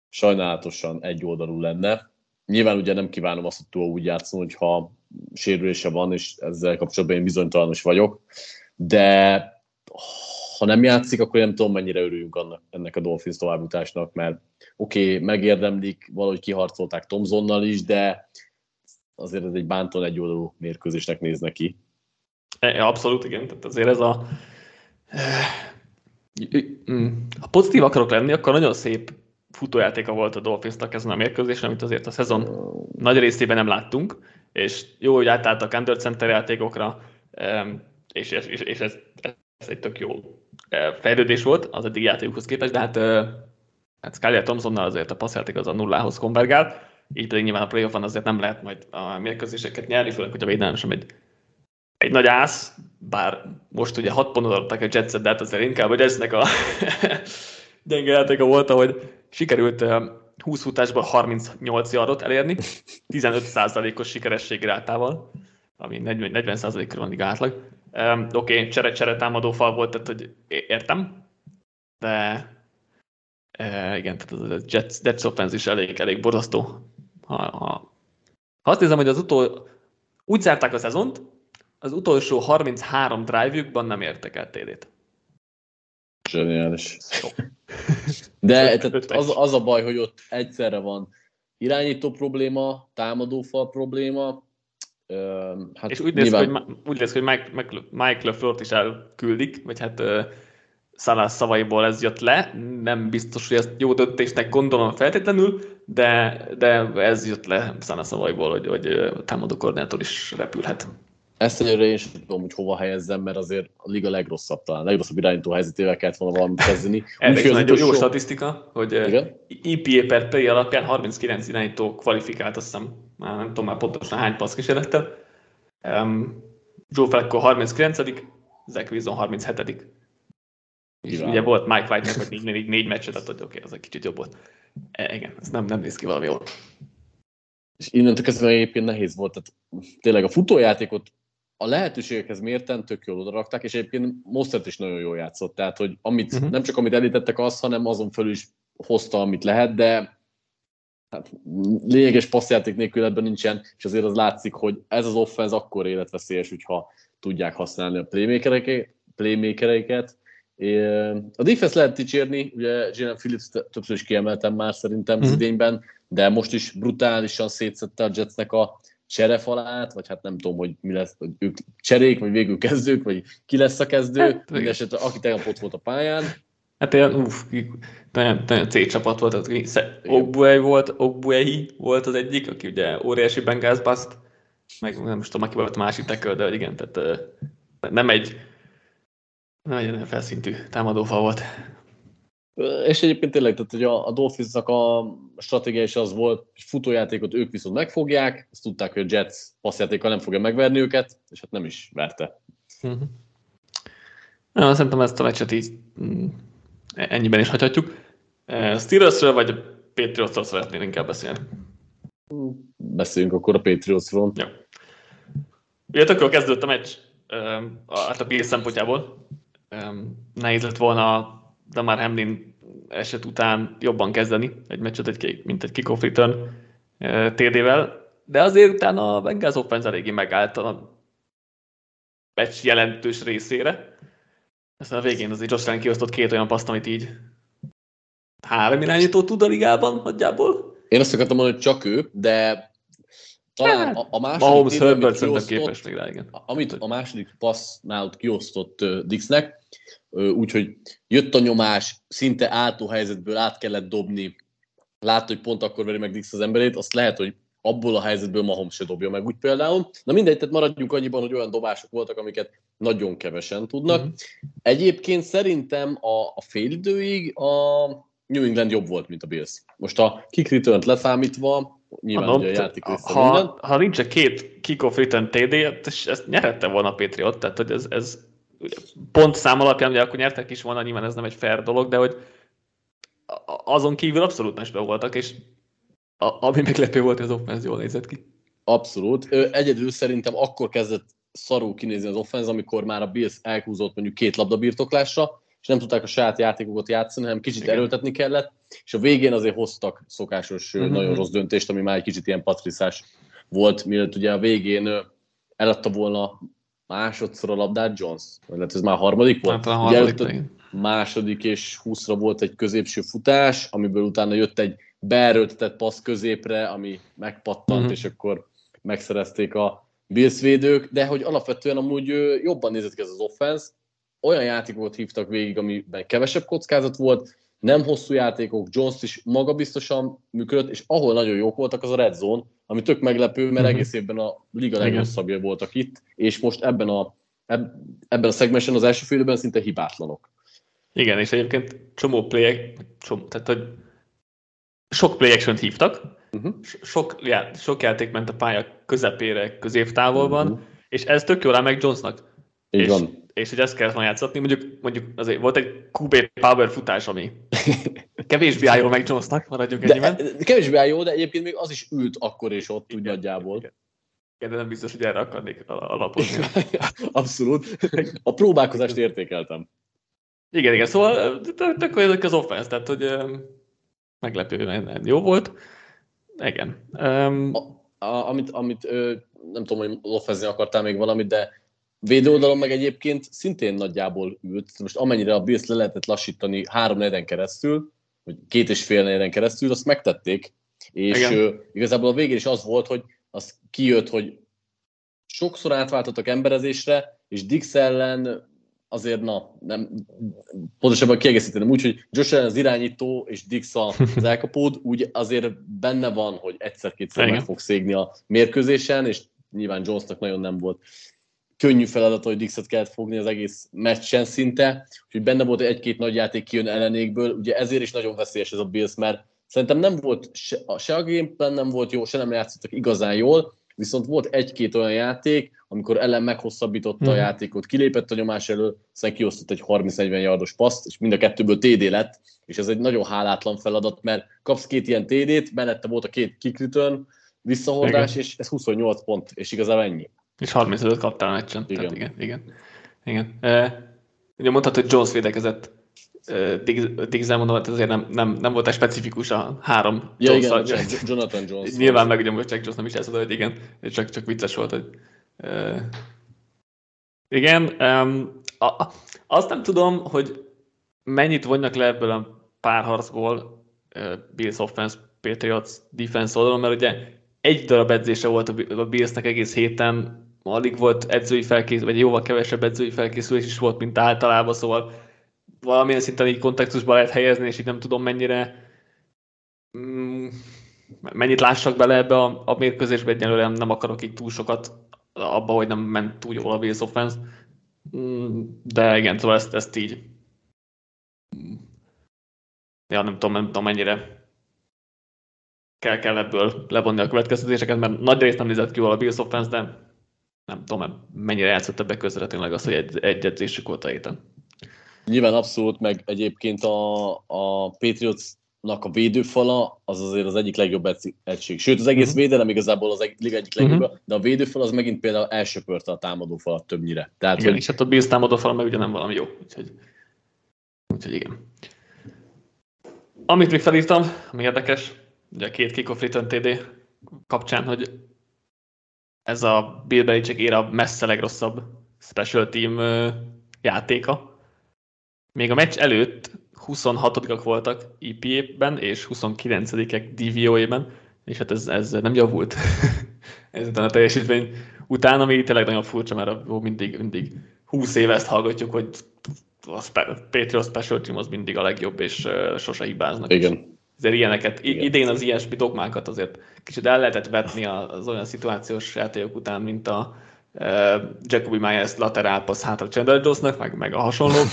sajnálatosan egy oldalú lenne. Nyilván ugye nem kívánom azt, hogy túl úgy játszom, hogyha sérülése van, és ezzel kapcsolatban én bizonytalanos vagyok, de ha nem játszik, akkor nem tudom, mennyire örüljünk annak, ennek a Dolphins továbbutásnak, mert oké, okay, megérdemlik, valahogy kiharcolták Tomzonnal is, de azért ez egy bánton egy oldalú mérkőzésnek néz neki. E, abszolút, igen. Tehát azért ez a... Ha pozitív akarok lenni, akkor nagyon szép futójátéka volt a Dolphinsnak ezen a mérkőzésen, amit azért a szezon nagy részében nem láttunk, és jó, hogy átálltak under center játékokra, és, és, és ez, ez egy tök jó fejlődés volt az eddig játékokhoz képest, de hát, hát Skyler Thompsonnal azért a passzjáték az a nullához konvergál, így pedig nyilván a playoffban azért nem lehet majd a mérkőzéseket nyerni, főleg, hogy a védelem sem egy, egy nagy ász, bár most ugye 6 pontot adtak a Jetset, de hát azért inkább a Jetsnek a (laughs) gyenge játéka volt, hogy sikerült 20 futásból 38 yardot elérni, 15%-os sikerességi rátával, ami 40, 40 körül van átlag. Um, Oké, okay, csere-csere támadó fal volt, tehát hogy értem, de uh, igen, tehát a Jets, Jets offense is elég, elég borzasztó. Ha, ha, ha azt nézem, hogy az utol, úgy zárták a szezont, az utolsó 33 drive-jukban nem értek el TD-t. Zseniális. De tehát az, az a baj, hogy ott egyszerre van irányító probléma, támadófal probléma, Hát és úgy néz, nyilván... hogy, úgy néz, hogy Mike, Mike, Mike LeFleur-t is elküldik, vagy hát uh, Salah szavaiból ez jött le. Nem biztos, hogy ezt jó döntésnek gondolom feltétlenül, de, de ez jött le Salah szavaiból, hogy, hogy támadó koordinátor is repülhet. Ezt egyre én sem tudom, hogy hova helyezzem, mert azért a liga legrosszabb talán, legrosszabb irányító helyzetével kellett volna valamit kezdeni. (laughs) Ez egy nagyon jó statisztika, hogy Igen? EPA per play alapján 39 irányító kvalifikált, azt hiszem, már nem tudom már pontosan hány passz kísérlettel. Um, Joe Flacco 39 Zach Wilson 37 és ugye volt Mike White-nek, hogy négy, négy, négy meccset, tehát oké, okay, az egy kicsit jobb volt. E, igen, ez nem, nem néz ki valami jól. És innentől kezdve egyébként nehéz volt, tehát tényleg a futójátékot a lehetőségekhez mérten tök jól odarakták, és egyébként Mostert is nagyon jól játszott, tehát hogy amit, uh-huh. nem csak amit elítettek az, hanem azon felül is hozta, amit lehet, de hát, lényeges passzjáték nélkül ebben nincsen, és azért az látszik, hogy ez az offense akkor életveszélyes, hogyha tudják használni a playmakereiket. A defense lehet dicsérni, ugye Jalen Phillips többször is kiemeltem már szerintem uh-huh. az mhm. idényben, de most is brutálisan szétszette a Jetsnek a cserefalát, vagy hát nem tudom, hogy mi lesz, hogy ők cserék, vagy végül kezdők, vagy ki lesz a kezdő, hát, mindesetre aki tegnap ott volt a pályán. Hát ilyen, uff, nagyon, nagyon C csapat volt, Ogbuei volt, Ogbuei volt az egyik, aki ugye óriási Bengals bust, meg nem is tudom, aki volt a másik teköl, de igen, tehát nem egy nem egy felszintű támadófal volt. És egyébként tényleg, tehát hogy a, a Dolphinsnak a stratégia is az volt, hogy futójátékot ők viszont megfogják, azt tudták, hogy a Jets passzjátékkal nem fogja megverni őket, és hát nem is verte. Uh-huh. Na, szerintem ezt a meccset így mm, ennyiben is hagyhatjuk. Steelersről vagy a Patriotsról szeretnél inkább beszélni? Beszéljünk akkor a Patriotsról. Jó. Ugye tök kezdődött a meccs, hát a Bills szempontjából. Nehéz lett volna de már Hamlin eset után jobban kezdeni egy meccset, egy, mint egy kickoff return TD-vel, de azért utána a Bengals offense eléggé megállt a meccs jelentős részére. Aztán a végén azért Josh Allen kiosztott két olyan paszt, amit így három irányító tud a ligában nagyjából. Én azt akartam mondani, hogy csak ő, de talán hát, a, a második Mahomes Herbert szerintem képes még rá, igen. Amit a második passznál ott kiosztott uh, Dixnek, úgyhogy jött a nyomás, szinte álltó helyzetből át kellett dobni, látta, hogy pont akkor veri meg Dix az emberét, azt lehet, hogy abból a helyzetből Mahomes se dobja meg úgy például. Na mindegy, tehát maradjunk annyiban, hogy olyan dobások voltak, amiket nagyon kevesen tudnak. Uh-huh. Egyébként szerintem a, a félidőig a New England jobb volt, mint a Bills. Most a kick return leszámítva, nyilván Adom, ugye a játék ha, minden. ha nincs egy két kick-off return TD, ezt nyerhette volna a Patriot, tehát hogy ez, ez pont szám alapján, ugye akkor nyertek is volna, nyilván ez nem egy fair dolog, de hogy azon kívül abszolút mesbe voltak, és a, ami meglepő volt, az offense jól nézett ki. Abszolút. Egyedül szerintem akkor kezdett szarú kinézni az offense, amikor már a Bills elhúzott mondjuk két labda birtoklásra, és nem tudták a saját játékokat játszani, hanem kicsit Igen. erőltetni kellett, és a végén azért hoztak szokásos, uh-huh. nagyon rossz döntést, ami már egy kicsit ilyen patriszás volt, mielőtt ugye a végén eladta volna másodszor a labdát Jones, vagy lehet ez már harmadik volt? Hát a harmadik, ugye, második és 20-ra volt egy középső futás, amiből utána jött egy beerőltetett passz középre, ami megpattant, uh-huh. és akkor megszerezték a Bills védők, de hogy alapvetően amúgy jobban nézett ki ez az offense, olyan játékokat hívtak végig, amiben kevesebb kockázat volt, nem hosszú játékok, Jones is magabiztosan működött, és ahol nagyon jók voltak, az a red zone, ami tök meglepő, mert uh-huh. egész évben a liga legrosszabbja voltak itt, és most ebben a, ebben a szegmensen az első félben szinte hibátlanok. Igen, és egyébként csomó play csomó, tehát hogy sok play action hívtak, uh-huh. sok, já, sok játék ment a pálya közepére, középtávolban, uh-huh. és ez tök jól áll meg Jonesnak. Így és, van. És hogy ezt kellett ma játszatni, mondjuk, mondjuk azért volt egy QB power futás, ami (laughs) kevésbé áll jól meg Jonesnak, maradjunk ennyiben. De, kevésbé áll jó, de egyébként még az is ült akkor és ott, úgy nagyjából. Igen, de nem biztos, hogy erre akarnék alapozni. (laughs) Abszolút. A próbálkozást értékeltem. Igen, igen, szóval tök olyan az offense, tehát hogy meglepően jó volt. Igen. Um, a, a, amit, amit nem tudom, hogy offense akartál még valamit, de védőoldalon meg egyébként szintén nagyjából ült. Most amennyire a Bills le lehetett lassítani három negyeden keresztül, vagy két és fél negyeden keresztül, azt megtették. És ö, igazából a végén is az volt, hogy az kijött, hogy sokszor átváltottak emberezésre, és Dix ellen azért na, nem, pontosabban kiegészíteném úgy, hogy Josh Allen az irányító és Dix az elkapód, úgy azért benne van, hogy egyszer-kétszer meg fog szégni a mérkőzésen, és nyilván Jonesnak nagyon nem volt könnyű feladat, hogy Dixet kellett fogni az egész meccsen szinte, úgyhogy benne volt egy-két nagy játék kijön ellenékből, ugye ezért is nagyon veszélyes ez a Bills, mert szerintem nem volt, se, se a gameplan nem volt jó, se nem játszottak igazán jól, viszont volt egy-két olyan játék, amikor ellen meghosszabbította hmm. a játékot, kilépett a nyomás elől, aztán kiosztott egy 30-40 yardos paszt, és mind a kettőből TD lett, és ez egy nagyon hálátlan feladat, mert kapsz két ilyen TD-t, mellette volt a két kick return, visszahordás, igen. és ez 28 pont, és igazából ennyi. És 35 kaptál a meccsen. Igen. Tehát igen, igen. igen. E, ugye mondhatod, hogy Jones védekezett Diggs-el mondom, hogy azért nem, nem, nem volt egy specifikus a három ja, Jones igen, Jonathan Jones. (laughs) Nyilván meg ugye most Jack Jones nem is ezt hogy igen, csak, csak vicces volt, hogy uh, igen, um, a, azt nem tudom, hogy mennyit vonjak le ebből a párharcból uh, Bills offense, Patriots defense oldalon, mert ugye egy darab edzése volt a Billsnek egész héten, alig volt edzői felkészülés, vagy jóval kevesebb edzői felkészülés is volt, mint általában, szóval valamilyen szinten így kontextusba lehet helyezni, és így nem tudom mennyire mm, mennyit lássak bele ebbe a, a mérkőzésbe, egyelőre nem, akarok így túl sokat abba, hogy nem ment túl jól a Bills offense. Mm, de igen, szóval ezt, ezt így ja, nem tudom, nem tudom mennyire kell, kell ebből levonni a következtetéseket, mert nagy részt nem nézett ki jól a Bills offense, de nem tudom, mennyire játszott ebbe közvetlenül az, hogy egy, egy edzésük volt a héten. Nyilván abszolút, meg egyébként a, a Patriotsnak a védőfala az azért az egyik legjobb egység. Sőt, az egész uh-huh. védelem igazából az egy, liga egyik legjobb, uh-huh. de a védőfal az megint például elsöpörte a támadófalat többnyire. Tehát, igen, hogy... és hát a Bills támadófala meg ugye nem valami jó. Úgyhogy, úgyhogy igen. Amit még felírtam, ami érdekes, ugye a két kickoff return TD kapcsán, hogy ez a Bill Belichick éra messze legrosszabb special team játéka. Még a meccs előtt 26-ak voltak EPA-ben, és 29-ek DVOA-ben, és hát ez, ez nem javult (laughs) ezután a teljesítmény után, ami tényleg nagyon furcsa, mert mindig, mindig 20 éve ezt hallgatjuk, hogy a Patriot Special Team az mindig a legjobb, és sose hibáznak. Igen. Ezért ilyeneket, Igen. idén az ilyesmi dogmákat azért kicsit el lehetett vetni az olyan szituációs játékok után, mint a Jacobi Myers laterál passz hátra Chandler Jonesnak, meg, meg a hasonló. (laughs)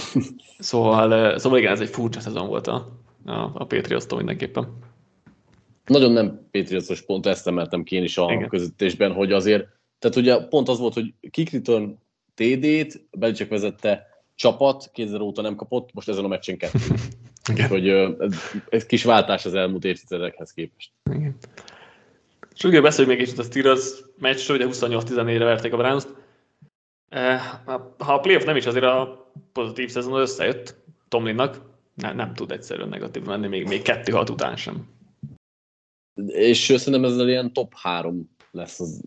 Szóval, szóval igen, ez egy furcsa szezon volt a, a, a patriots mindenképpen. Nagyon nem patriots pont ezt emeltem ki én is a igen. közöttésben, hogy azért, tehát ugye pont az volt, hogy kick return TD-t, Belichick vezette csapat, 2000 óta nem kapott, most ezen a meccsen kettő. (laughs) Igen. Úgyhogy ez, ez kis váltás az elmúlt évtizedekhez képest. Igen. És ugye beszéljünk még kicsit a Steelers meccsről, ugye 28-14-re verték a browns Ha a playoff nem is azért a pozitív szezon összejött Tomlinnak, nem, nem tud egyszerűen negatív menni, még, még kettő hat után sem. És szerintem ezzel ilyen top három lesz az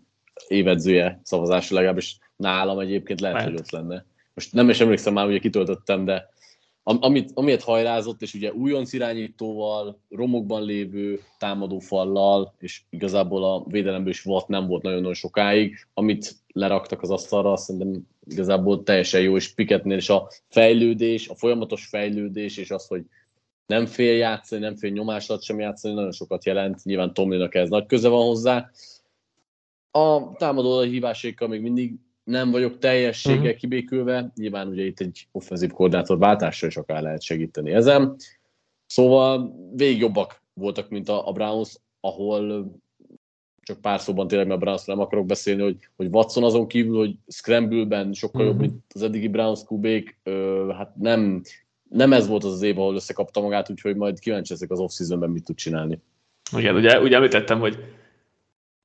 évedzője szavazás, legalábbis nálam egyébként lehet, lehet. hogy ott lenne. Most nem is emlékszem már, ugye kitöltöttem, de amit, amiért hajrázott, és ugye újonc irányítóval, romokban lévő támadófallal, és igazából a védelemből is volt, nem volt nagyon-nagyon sokáig, amit leraktak az asztalra, szerintem igazából teljesen jó, és Piketnél is a fejlődés, a folyamatos fejlődés, és az, hogy nem fél játszani, nem fél nyomásat sem játszani, nagyon sokat jelent. Nyilván Tomlinak ez nagy köze van hozzá. A támadó hívásékkal még mindig nem vagyok teljességgel uh-huh. kibékülve. Nyilván ugye itt egy offenzív koordinátor váltással is akár lehet segíteni ezen. Szóval végig jobbak voltak, mint a, a Browns, ahol csak pár szóban tényleg, mert a Browns nem akarok beszélni, hogy, hogy Watson azon kívül, hogy Scramble-ben sokkal uh-huh. jobb, mhm. mint az eddigi Browns kubék, hát nem, nem ez volt az az év, ahol összekapta magát, úgyhogy majd kíváncsi ezek az off-seasonben mit tud csinálni. Igen, ugye, ugye említettem, hogy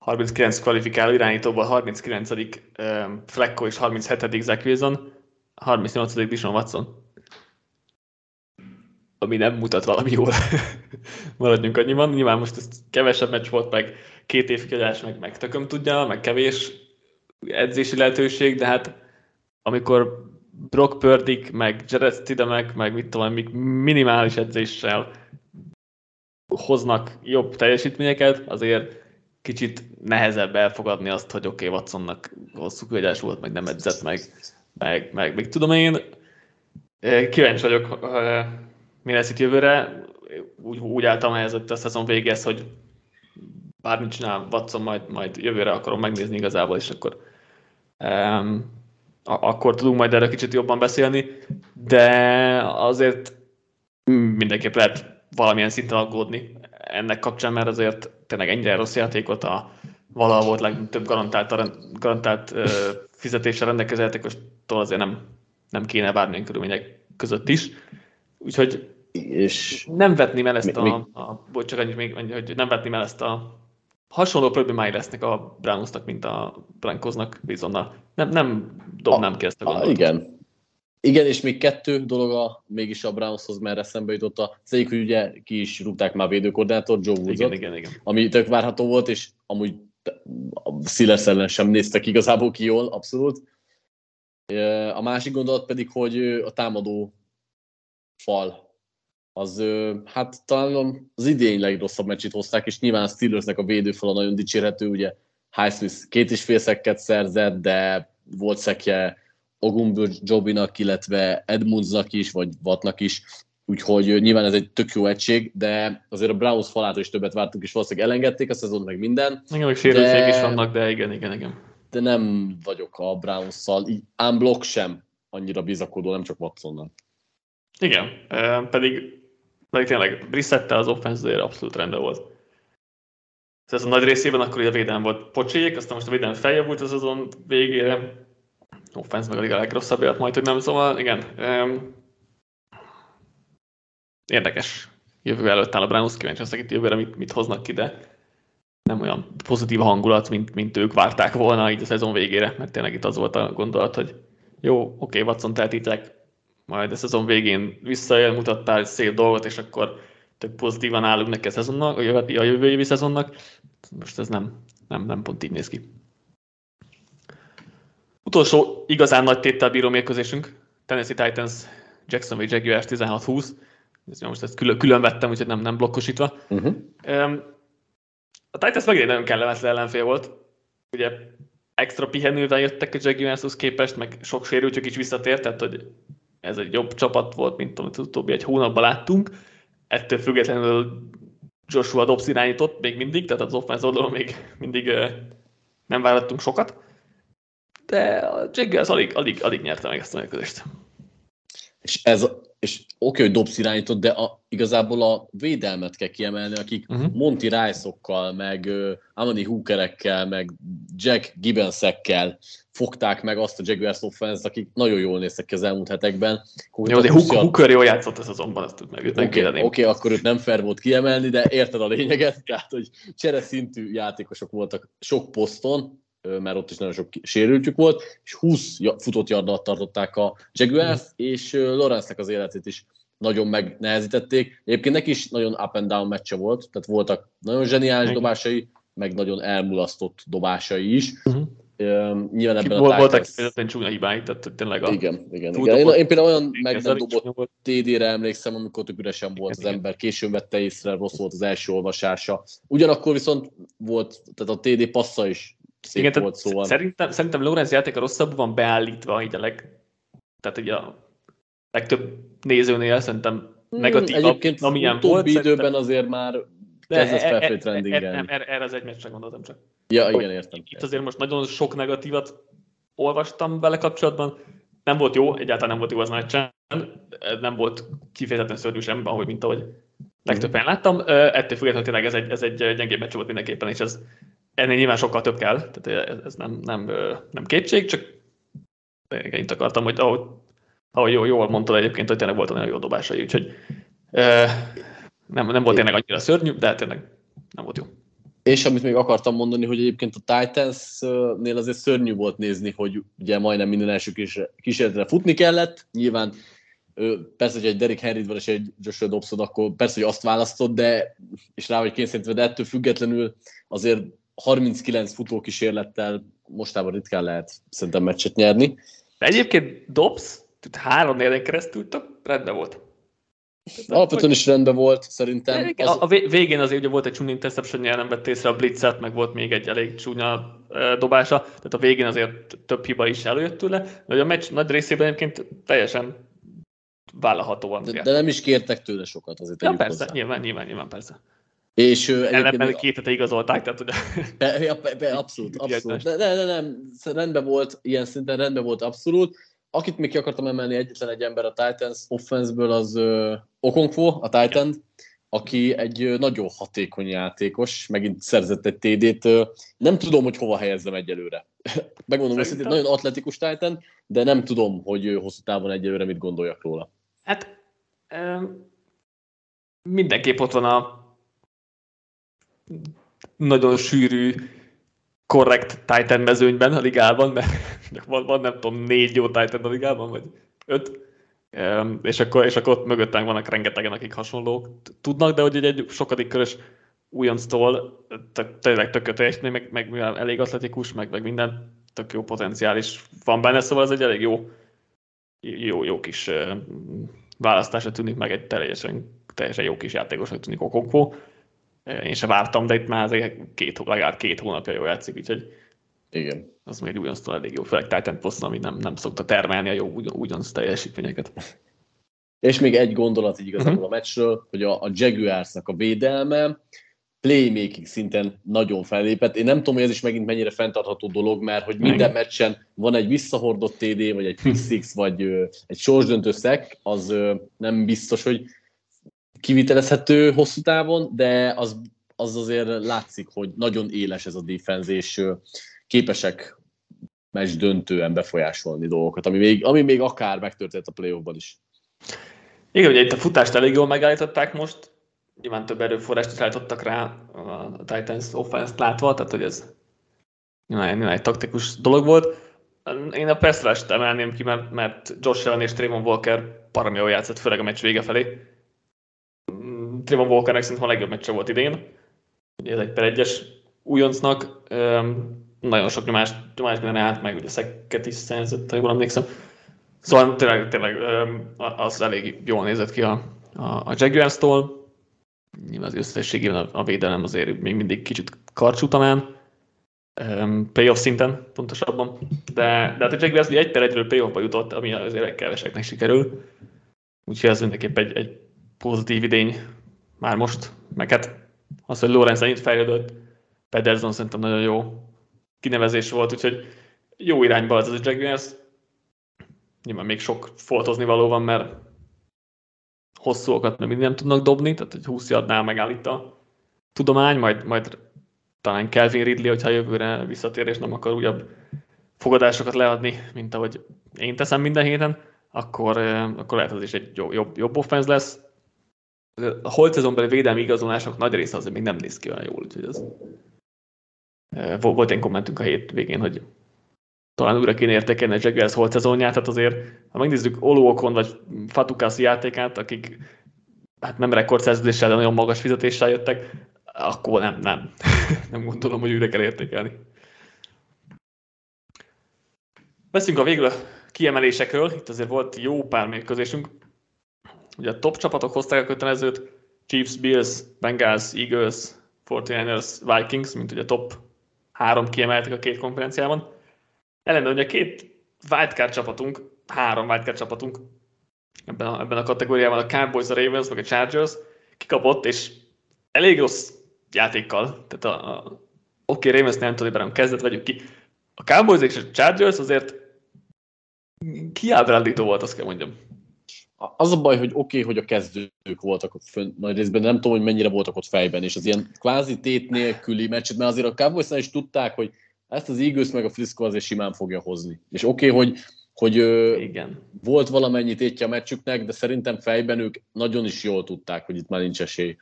39 kvalifikáló irányítóból 39. Um, Flecko és 37. Zach Wilson, 38. Dishon Watson. Ami nem mutat valami jól. (laughs) Maradjunk annyiban. Nyilván most ez kevesebb meccs volt, meg két év kiadás, meg, meg tököm tudja, meg kevés edzési lehetőség, de hát amikor Brock Purdy, meg Jared Stidemek, meg mit tudom, még minimális edzéssel hoznak jobb teljesítményeket, azért kicsit nehezebb elfogadni azt, hogy oké, okay, Watsonnak hosszú küldás volt, meg nem edzett, meg, meg, meg, meg tudom én. Kíváncsi vagyok, mi lesz itt jövőre. Úgy, úgy álltam ehhez a szezon végéhez, hogy bármit csinál Watson, majd, majd jövőre akarom megnézni igazából, és akkor um, akkor tudunk majd erre kicsit jobban beszélni, de azért mindenképp lehet valamilyen szinten aggódni ennek kapcsán, mert azért tényleg ennyire rossz játékot a valahol volt legtöbb garantált, garantált uh, fizetéssel rendelkező játékostól azért nem, nem kéne bármilyen körülmények között is. Úgyhogy és nem vetném el ezt a, a bocs, csak annyit még, hogy nem vetném el ezt a hasonló problémái lesznek a Brownsnak, mint a Broncosnak bizonnal. Nem, nem dobnám ki ezt a gondolatot. Igen. Igen, és még kettő dolog a, mégis a Brownshoz, mert eszembe jutott a az egyik, hogy ugye ki is rúgták már védőkoordinátor, Joe Woods, igen, igen, igen. ami tök várható volt, és amúgy a Steelers ellen sem néztek igazából ki jól, abszolút. A másik gondolat pedig, hogy a támadó fal az hát talán az idén legrosszabb meccsét hozták, és nyilván a Steelersnek a védőfala nagyon dicsérhető, ugye Highsmith két és fél szekket szerzett, de volt szekje Ogumbur Jobinak, illetve Edmundsnak is, vagy Vatnak is, úgyhogy nyilván ez egy tök jó egység, de azért a Browns falától is többet vártunk, és valószínűleg elengedték a szezon, meg minden. Igen, meg sérültségek is vannak, de igen, igen, igen. De nem vagyok a Browns-szal, így unblock sem annyira bizakodó, nem csak Watsonnal. Igen, pedig pedig tényleg Brissette az offenzőjére abszolút rendben volt. Ez a nagy részében akkor a védelem volt pocsék, aztán most a védelem feljavult az azon végére. Offenz meg a liga legrosszabb élet majd, hogy nem, szóval igen. Um, érdekes. Jövő előtt áll a Browns, kíváncsi leszek itt jövőre, mit, mit hoznak ki, de nem olyan pozitív hangulat, mint, mint ők várták volna így a szezon végére, mert tényleg itt az volt a gondolat, hogy jó, oké, okay, Watson tehetitek, majd a szezon végén visszajön, mutattál egy szép dolgot, és akkor tök pozitívan állunk neki a szezonnak, a jövő évi szezonnak. Most ez nem, nem, nem pont így néz ki. Utolsó igazán nagy téttel bíró mérkőzésünk, Tennessee Titans, Jacksonville Jaguars 16-20. Most ezt külön, külön vettem, úgyhogy nem, nem blokkosítva. Uh-huh. A Titans megint egy nagyon kellemetlen ellenfél volt. Ugye extra pihenővel jöttek a Jaguarshoz képest, meg sok sérültjük is visszatért, tehát hogy ez egy jobb csapat volt, mint amit az utóbbi egy hónapban láttunk. Ettől függetlenül Joshua Dobbs irányított még mindig, tehát az offense oldalon még mindig nem várhattunk sokat. De a Jaguars alig, alig, alig nyerte meg ezt a mérkőzést. És ez, és oké, hogy Dobbs irányított, de a, igazából a védelmet kell kiemelni, akik uh-huh. Monty Rice-okkal, meg uh, Amani Hookerekkel, meg Jack Gibbonsekkel fogták meg azt a Jaguars offense akik nagyon jól néztek ki az elmúlt hetekben. Jó, de Hook, Hooker jól játszott ez azonban, ezt meg. Oké, okay, okay, okay, akkor őt nem fair volt kiemelni, de érted a lényeget, (laughs) tehát, hogy csere szintű játékosok voltak sok poszton, mert ott is nagyon sok sérültjük volt, és 20 futott yardat tartották a Jaguars, mm. és Lawrence-nek az életét is nagyon megnehezítették. Egyébként neki is nagyon up and down meccse volt, tehát voltak nagyon zseniális dobásai, meg nagyon elmulasztott dobásai is. Uh-huh. Uh, nyilván ebben Volt, a Voltak kifejezetten csúnya hibáik, tehát tényleg a... Igen, igen, igen. Én, én, például olyan meg nem dobott TD-re emlékszem, amikor tök üresen volt igen, az ember, későn vette észre, rossz volt az első olvasása. Ugyanakkor viszont volt, tehát a TD passza is szép igen, volt, szóval. Szerintem, szerintem Lorenz játéka rosszabb van beállítva, így a leg, tehát ugye a legtöbb nézőnél szerintem hmm, negatívabb, Egyébként amilyen volt. időben szerintem... azért már kezd ez felfelé trendingelni. Erre, erre az egy meccsre gondoltam csak. Ja, igen, értem. Itt azért most nagyon sok negatívat olvastam vele kapcsolatban. Nem volt jó, egyáltalán nem volt jó az meccsen. Nem volt kifejezetten szörnyű sem, ahogy mint ahogy legtöbben láttam. Ettől függetlenül tényleg ez egy, ez egy gyengébb meccs volt mindenképpen, és ez ennél nyilván sokkal több kell, tehát ez nem, nem, nem kétség, csak én itt akartam, hogy ahogy, ahogy jól, jól mondtad egyébként, hogy tényleg volt nagyon jó dobásai, úgyhogy nem, nem volt tényleg annyira szörnyű, de tényleg nem volt jó. És amit még akartam mondani, hogy egyébként a Titans-nél azért szörnyű volt nézni, hogy ugye majdnem minden első kísérletre futni kellett. Nyilván persze, hogy egy Derek henry van és egy Joshua Dobson, akkor persze, hogy azt választott, de és rá vagy kényszerítve, de ettől függetlenül azért 39 futókísérlettel mostában ritkán lehet szerintem meccset nyerni. De egyébként Dobbs, három nélen keresztül tök rendben volt. Alapvetően is rendben volt, szerintem. Az... A végén azért ugye volt egy csúnya interception nem vett észre a blitzet, meg volt még egy elég csúnya dobása, tehát a végén azért több hiba is előjött tőle, de a meccs nagy részében egyébként teljesen vállalhatóan. De, de nem is kértek tőle sokat azért. Ja, persze, hozzá. nyilván, nyilván, nyilván, persze. És Ellenben két hete igazolták, tehát ugye... Be, ja, be, be, abszolút, abszolút. De, de, de, nem, rendben volt, ilyen szinten rendben volt abszolút. Akit még ki akartam emelni egyetlen egy ember a Titans offenseből, az uh, Okonkwo, a Titan, aki egy nagyon hatékony játékos, megint szerzett egy TD-t. Nem tudom, hogy hova helyezzem egyelőre. (laughs) Megmondom őszintén, nagyon atletikus Titan, de nem tudom, hogy hosszú távon egyelőre mit gondoljak róla. Hát um, mindenképp ott van a nagyon sűrű korrekt Titan mezőnyben a ligában, mert (laughs) van, van nem tudom, négy jó Titan a ligában, vagy öt, és akkor, és akkor ott mögöttünk vannak rengetegen, akik hasonlók tudnak, de hogy egy, egy sokadik körös újonctól tényleg tök teljesítmény, meg, meg mivel elég atletikus, meg, meg minden tök jó potenciális van benne, szóval ez egy elég jó, jó, jó kis választásra tűnik, meg egy teljesen, teljesen jó kis játékosnak tűnik Okonkwo én sem vártam, de itt már azért két, legalább két hónapja jól játszik, úgyhogy igen. Az még ugyanazt elég jó, főleg Titan poszton, ami nem, nem szokta termelni a jó ugyan, ugyanazt teljesítményeket. És még egy gondolat így igazából uh-huh. a meccsről, hogy a, a Jaguarsnak a védelme playmaking szinten nagyon fellépett. Én nem tudom, hogy ez is megint mennyire fenntartható dolog, mert hogy minden meccsen van egy visszahordott TD, vagy egy pick six, vagy ö, egy sorsdöntő szek, az ö, nem biztos, hogy kivitelezhető hosszú távon, de az, az azért látszik, hogy nagyon éles ez a defense, és képesek meccs döntően befolyásolni dolgokat, ami még, ami még akár megtörtént a playoffban is. Igen, ugye itt a futást elég jól megállították most, nyilván több erőforrást is állítottak rá a Titans offense látva, tehát hogy ez nyilván, nyilván egy taktikus dolog volt. Én a pass emelném ki, mert, mert Josh Allen és Trayvon Walker parami jól játszott, főleg a meccs vége felé. Trayvon Walkernek szerintem a legjobb meccse volt idén. Ugye ez egy per egyes újoncnak. Nagyon sok nyomást, nyomást át, meg ugye szekket is szerzett, ha jól emlékszem. Szóval tényleg, tényleg az elég jól nézett ki a, a, a Jaguars-tól. Nyilván az összességében a, a védelem azért még mindig kicsit karcsú talán. Um, playoff szinten pontosabban. De, de hát a Jaguars egy per egyről playoffba jutott, ami azért keveseknek sikerül. Úgyhogy ez mindenképp egy, egy pozitív idény már most, meg hát az, hogy Lorenz ennyit fejlődött, Pederson szerintem nagyon jó kinevezés volt, úgyhogy jó irányba az a Jaguars. Nyilván még sok foltozni való van, mert hosszúakat meg nem tudnak dobni, tehát egy 20 yardnál megállít a tudomány, majd, majd talán Kelvin Ridley, hogyha jövőre visszatér és nem akar újabb fogadásokat leadni, mint ahogy én teszem minden héten, akkor, akkor lehet az is egy jobb, jobb, offense lesz. A holt szezonbeli védelmi igazolások nagy része azért még nem néz ki olyan jól, úgyhogy ez volt egy kommentünk a hét végén, hogy talán újra kéne értékelni a Jaguars holt szezonját, tehát azért, ha megnézzük Oluokon vagy Fatukasi játékát, akik hát nem rekordszerződéssel, de nagyon magas fizetéssel jöttek, akkor nem, nem. (laughs) nem gondolom, hogy újra kell értékelni. Beszünk a végül kiemelésekről, itt azért volt jó pár mérkőzésünk. Ugye a top csapatok hozták a kötelezőt, Chiefs, Bills, Bengals, Eagles, 49ers, Vikings, mint ugye a top három kiemeltek a két konferenciában. Ellenben ugye két wildcard csapatunk, három wildcard csapatunk ebben a, ebben a kategóriában a Cowboys, a Ravens, meg a Chargers kikapott, és elég rossz játékkal. Tehát a, a oké, okay, Ravens nem tudom, hogy kezdet vegyük ki. A Cowboys és a Chargers azért kiábrándító volt, azt kell mondjam. Az a baj, hogy oké, okay, hogy a kezdők voltak ott fönn, nagy részben, nem tudom, hogy mennyire voltak ott fejben, és az ilyen kvázi tét nélküli meccset, mert azért a cowboys is tudták, hogy ezt az Eagles meg a Frisco azért simán fogja hozni. És oké, okay, hogy, hogy Igen. volt valamennyi tétje a meccsüknek, de szerintem fejben ők nagyon is jól tudták, hogy itt már nincs esély.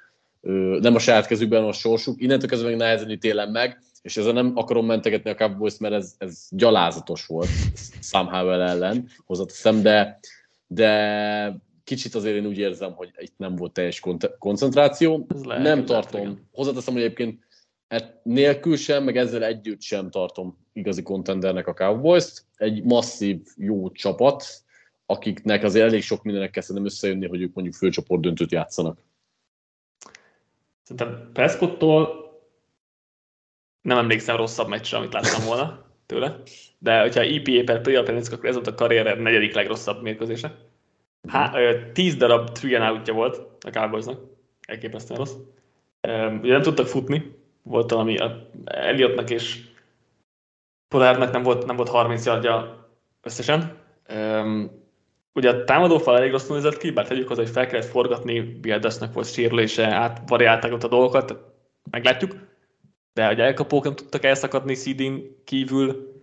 Nem a saját kezükben a sorsuk, innentől kezdve meg nehezen télen meg, és ezzel nem akarom mentegetni a Cowboys, mert ez, ez gyalázatos volt Sam Howell ellen, hozzáteszem, de, de kicsit azért én úgy érzem, hogy itt nem volt teljes koncentráció. Lehet, nem tartom. Lehet, hozzáteszem, hogy egyébként e nélkül sem, meg ezzel együtt sem tartom igazi kontendernek a Cowboys-t. Egy masszív, jó csapat, akiknek azért elég sok mindenek kell szerintem összejönni, hogy ők mondjuk főcsoport döntőt játszanak. Szerintem Prescottól nem emlékszem rosszabb meccsre, amit láttam volna tőle, de hogyha EPA per play akkor ez volt a karrier negyedik legrosszabb mérkőzése. Há, tíz darab three outja volt a Cowboysnak, elképesztően rossz. Ugye nem tudtak futni, volt valami, Elliotnak és Polárnak nem volt, nem volt 30 yardja összesen. Ugye a támadó fal elég rosszul nézett ki, bár tegyük hozzá, hogy fel kellett forgatni, Bieldersnek volt sérülése, átvariálták ott a dolgokat, meglátjuk de hogy elkapók nem tudtak elszakadni Seedin kívül,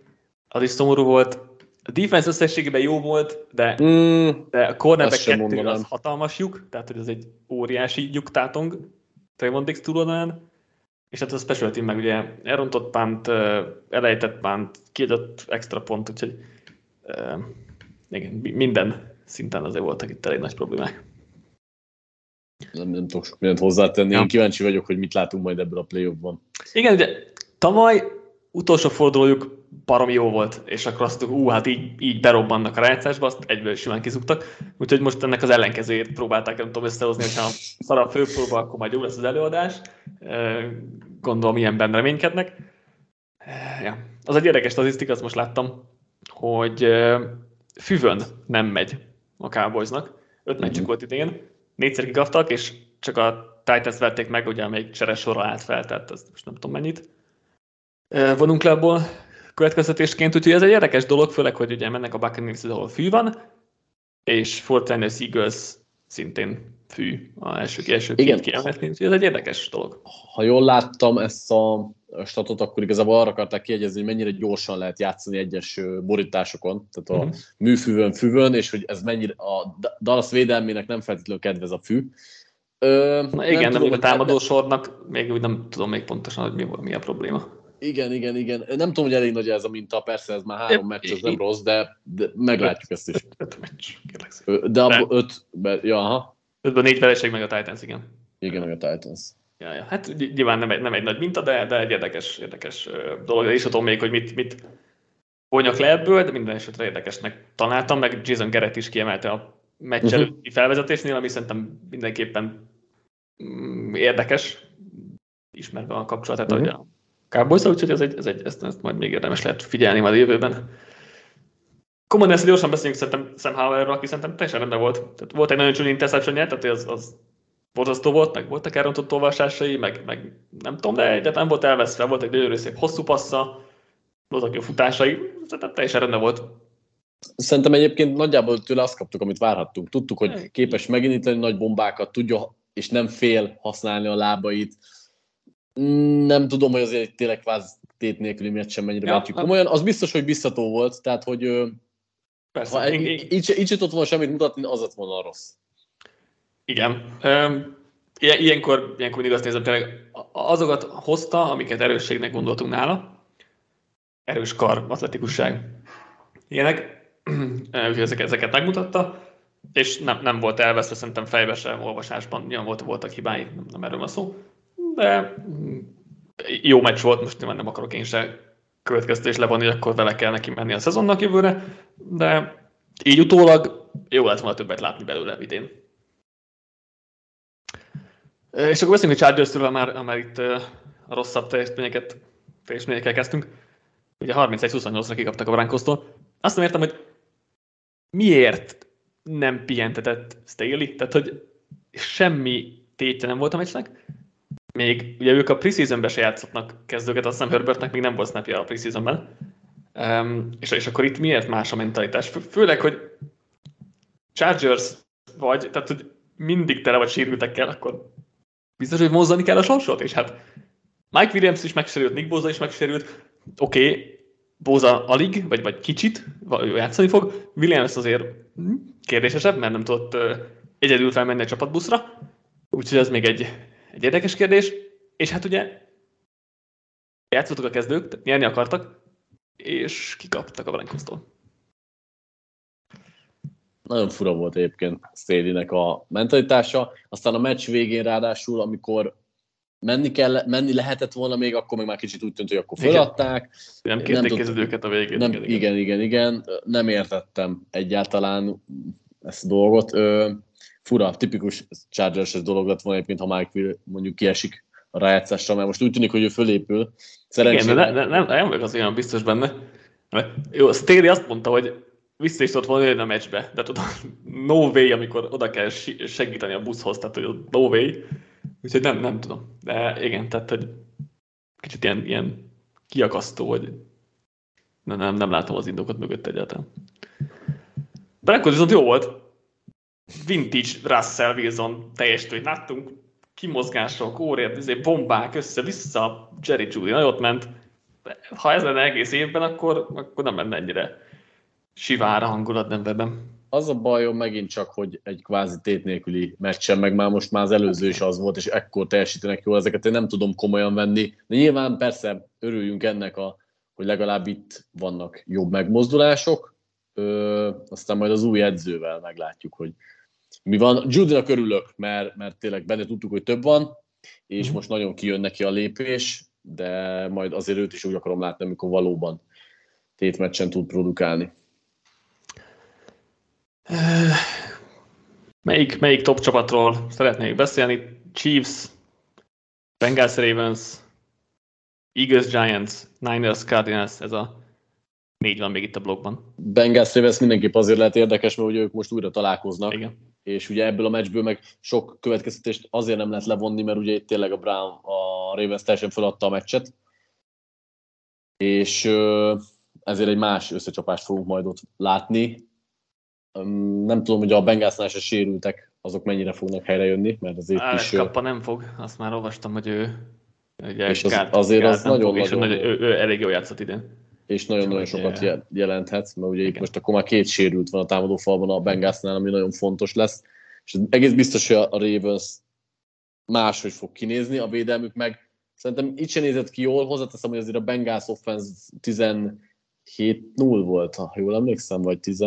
az is szomorú volt. A defense összességében jó volt, de, mm, de a cornerback kettő az hatalmas lyuk, tehát hogy ez egy óriási lyuktátong Trayvon Dix túloldalán, és hát a special team meg ugye elrontott pánt, elejtett pánt, kiadott extra pont, úgyhogy igen, minden szinten azért voltak itt elég nagy problémák nem, nem tudok sok mindent hozzátenni. Ja. Én kíváncsi vagyok, hogy mit látunk majd ebből a play ban Igen, ugye tavaly utolsó fordulójuk barom jó volt, és akkor azt mondtuk, ú, hát így, így berobbannak a rájátszásba, azt egyből simán kizugtak. Úgyhogy most ennek az ellenkezőjét próbálták, nem tudom összehozni, hogyha szar a főpróba, akkor majd jó lesz az előadás. Gondolom, ilyenben reménykednek. Ja. Az egy érdekes statisztika, azt most láttam, hogy füvön nem megy a Cowboysnak. Öt meccsük mm-hmm. volt idén, négyszer kikaptak, és csak a Titans vették meg, ugye amelyik cseres sorra állt fel, tehát ezt most nem tudom mennyit. Vonunk le abból következtetésként, úgyhogy ez egy érdekes dolog, főleg, hogy ugye mennek a Buccaneers, ahol fű van, és Fortnite Eagles szintén fű a első, első Igen. kiemelni, úgyhogy ez egy érdekes dolog. Ha jól láttam ezt a statot, akkor igazából arra akarták kiegyezni, hogy mennyire gyorsan lehet játszani egyes borításokon, tehát a uh-huh. műfűvön, füvön, és hogy ez mennyire a Dallas védelmének nem feltétlenül kedvez a fű. Ö, Na igen, nem, tudom, a támadó sornak még úgy nem tudom még pontosan, hogy mi, mi a probléma. Igen, igen, igen. Nem tudom, hogy elég nagy ez a minta, persze ez már három meccs, ez nem rossz, de, de meglátjuk ezt is. Öt meccs, De abból öt, ja, aha. Ötben négy vereség meg a Titans, igen. Igen, meg a Titans. Ja, ja. Hát nyilván nem egy, nem egy nagy minta, de, de egy érdekes, érdekes dolog. És tudom még, hogy mit, mit vonjak le ebből, de minden esetre érdekesnek találtam, meg Jason Garrett is kiemelte a meccs uh-huh. előtti felvezetésnél, ami szerintem mindenképpen mm, érdekes, ismerve a kapcsolatát uh-huh. a cowboys úgyhogy ez egy, ez egy, ezt, ezt, majd még érdemes lehet figyelni majd a jövőben. Commanders gyorsan beszéljünk szerintem Sam Howell-ről, aki szerintem teljesen rendben volt. Tehát volt egy nagyon csúnya interception tehát az, az borzasztó volt, meg voltak elrontott olvasásai, meg, meg nem tudom, de egyáltalán volt elveszve, volt egy nagyon szép hosszú passza, voltak jó futásai, tehát teljesen rendben volt. Szerintem egyébként nagyjából tőle azt kaptuk, amit várhattunk. Tudtuk, hogy képes megindítani nagy bombákat, tudja és nem fél használni a lábait. Nem tudom, hogy azért tényleg kvázi, tét nélküli meccsen mennyire ja, vehetjük komolyan. Az biztos, hogy biztató volt, tehát hogy Persze. ha így, így, így tudott volna semmit mutatni, az lett volna rossz. Igen. Ilyenkor, ilyenkor mindig azt nézem, tényleg azokat hozta, amiket erősségnek gondoltunk nála. Erős kar, atletikusság. Ilyenek. (clears throat) Úgyhogy ezeket, ezeket megmutatta és nem, nem volt elveszve szerintem fejbe sem olvasásban, nyilván volt, voltak hibái, nem, nem erről van szó, de jó meccs volt, most nyilván nem akarok én se következtés levonni, hogy akkor vele kell neki menni a szezonnak jövőre, de így utólag jó lett volna többet látni belőle idén. És akkor beszélünk a chargers ha már, ha már itt a rosszabb teljesítményeket, teljesítményekkel kezdtünk. Ugye 31-28-ra kikaptak a Brankosztól. Azt nem értem, hogy miért nem pihentetett Staley, tehát hogy semmi tétje nem volt a meccsnek. Még ugye ők a preseasonben se játszottnak kezdőket, azt hiszem Herbertnek még nem volt snapja a preseasonben. Um, és, és akkor itt miért más a mentalitás? Főleg, hogy Chargers vagy, tehát hogy mindig tele vagy sérültekkel, akkor biztos, hogy mozdani kell a sorsot, és hát Mike Williams is megsérült, Nick Bosa is megsérült, oké, okay, Bóza alig, vagy, vagy kicsit játszani fog. Williams azért kérdésesebb, mert nem tudott egyedül felmenni a csapatbuszra. Úgyhogy ez még egy, egy érdekes kérdés. És hát ugye játszottak a kezdők, nyerni akartak, és kikaptak a Broncos-tól. Nagyon fura volt egyébként Szélinek a mentalitása. Aztán a meccs végén ráadásul, amikor menni, kell, menni lehetett volna még, akkor meg már kicsit úgy tűnt, hogy akkor feladták. Nem kérték nem kezdődőket a végén. Nem, igen, igen, igen, igen. Nem értettem egyáltalán ezt a dolgot. Ö, fura, tipikus chargers dolog lett volna egyébként, ha Mike mondjuk kiesik a rájátszásra, mert most úgy tűnik, hogy ő fölépül. Szerencsére... Igen, de ne, ne, nem vagyok az olyan biztos benne. Jó, Staley azt mondta, hogy vissza is tudott volna jönni a meccsbe, de tudod, (laughs) no way, amikor oda kell segíteni a buszhoz, tehát hogy no way, Úgyhogy nem, nem tudom. De igen, tehát hogy kicsit ilyen, ilyen kiakasztó, hogy nem, nem, nem látom az indokot mögött egyáltalán. Broncos viszont jó volt. Vintage Russell Wilson teljesítő, hogy láttunk kimozgások, óriát, izé, bombák össze-vissza, Jerry Judy nagyot ment. Ha ez lenne egész évben, akkor, akkor nem lenne ennyire sivára hangulat Denverben az a bajom megint csak, hogy egy kvázi tét nélküli meccsen, meg már most már az előző is az volt, és ekkor teljesítenek jól ezeket, én nem tudom komolyan venni. De nyilván persze örüljünk ennek, a, hogy legalább itt vannak jobb megmozdulások, Ö, aztán majd az új edzővel meglátjuk, hogy mi van. Judynak örülök, mert, mert tényleg benne tudtuk, hogy több van, és mm. most nagyon kijön neki a lépés, de majd azért őt is úgy akarom látni, amikor valóban tétmeccsen tud produkálni. Melyik, melyik top csapatról szeretnék beszélni? Chiefs, Bengals Ravens, Eagles Giants, Niners Cardinals, ez a négy van még itt a blogban. Bengals Ravens mindenképp azért lehet érdekes, mert ugye ők most újra találkoznak. Igen. És ugye ebből a meccsből meg sok következtetést azért nem lehet levonni, mert ugye itt tényleg a Brown, a Ravens teljesen feladta a meccset. És ezért egy más összecsapást fogunk majd ott látni nem tudom, hogy a Bengalsnál se sérültek, azok mennyire fognak helyrejönni, mert azért Alex is... Kappa nem fog, azt már olvastam, hogy ő ugye, és az, kárt, azért kárt az nagyon, fog, nagyon, ő, ő, elég jól játszott idén. És nagyon-nagyon sokat je... jelenthet, mert ugye itt most akkor már két sérült van a támadó falban a Bengalsnál, ami nagyon fontos lesz. És egész biztos, hogy a Ravens máshogy fog kinézni, a védelmük meg szerintem itt sem nézett ki jól, hozzáteszem, hogy azért a Bengals offense 17-0 volt, ha jól emlékszem, vagy 10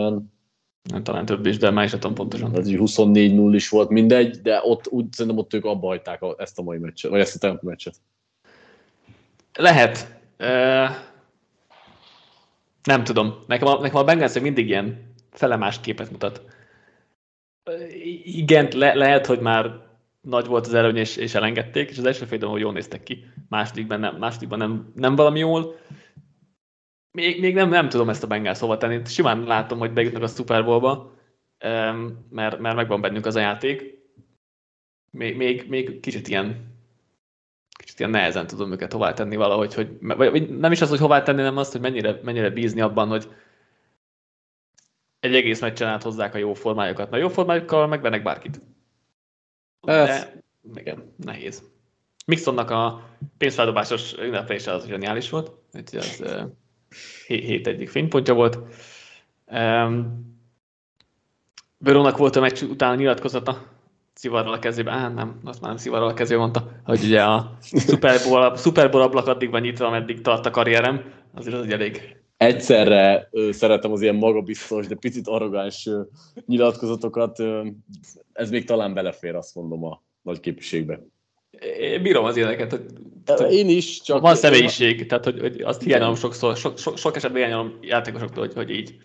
nem, talán több is, de már is tudom pontosan. Tehát 24-0 is volt mindegy, de ott úgy szerintem ott ők abba hagyták ezt a mai meccset, vagy ezt a tempo meccset. Lehet. Uh, nem tudom. Nekem a, nekem a Bengals mindig ilyen felemás képet mutat. Igen, le, lehet, hogy már nagy volt az előny, és, és elengedték, és az első fél hogy jól néztek ki. Másodikban nem, másodikban nem, nem valami jól még, még nem, nem tudom ezt a Bengals hova tenni. Simán látom, hogy bejutnak a Super Bowl-ba, mert, mert megvan bennünk az a játék. Még, még, még kicsit ilyen kicsit ilyen nehezen tudom őket hová tenni valahogy, hogy, vagy nem is az, hogy hová tenni, nem azt, hogy mennyire, mennyire bízni abban, hogy egy egész meccsen át hozzák a jó formájukat. Na jó formájukkal megvennek bárkit. De, igen, nehéz. Mixonnak a pénzfeldobásos ünneplése az zseniális volt, úgyhogy az hét egyik fénypontja volt. Verónak volt a meccs után a nyilatkozata, szivarral a kezébe, á nem, azt már nem szivarral a kezébe mondta, hogy ugye a Super Bowl, Super Bowl ablak addig van nyitva, ameddig tart a karrierem, azért az egy elég egyszerre ö, szeretem az ilyen magabiztos, de picit arrogáns ö, nyilatkozatokat. Ö, ez még talán belefér, azt mondom, a nagy képviségbe. Én bírom az ilyeneket. Hogy Én is, csak... Van személyiség, tehát hogy, hogy azt hiányolom sokszor, sok, sok, sok esetben hiányolom játékosoktól, hogy, hogy így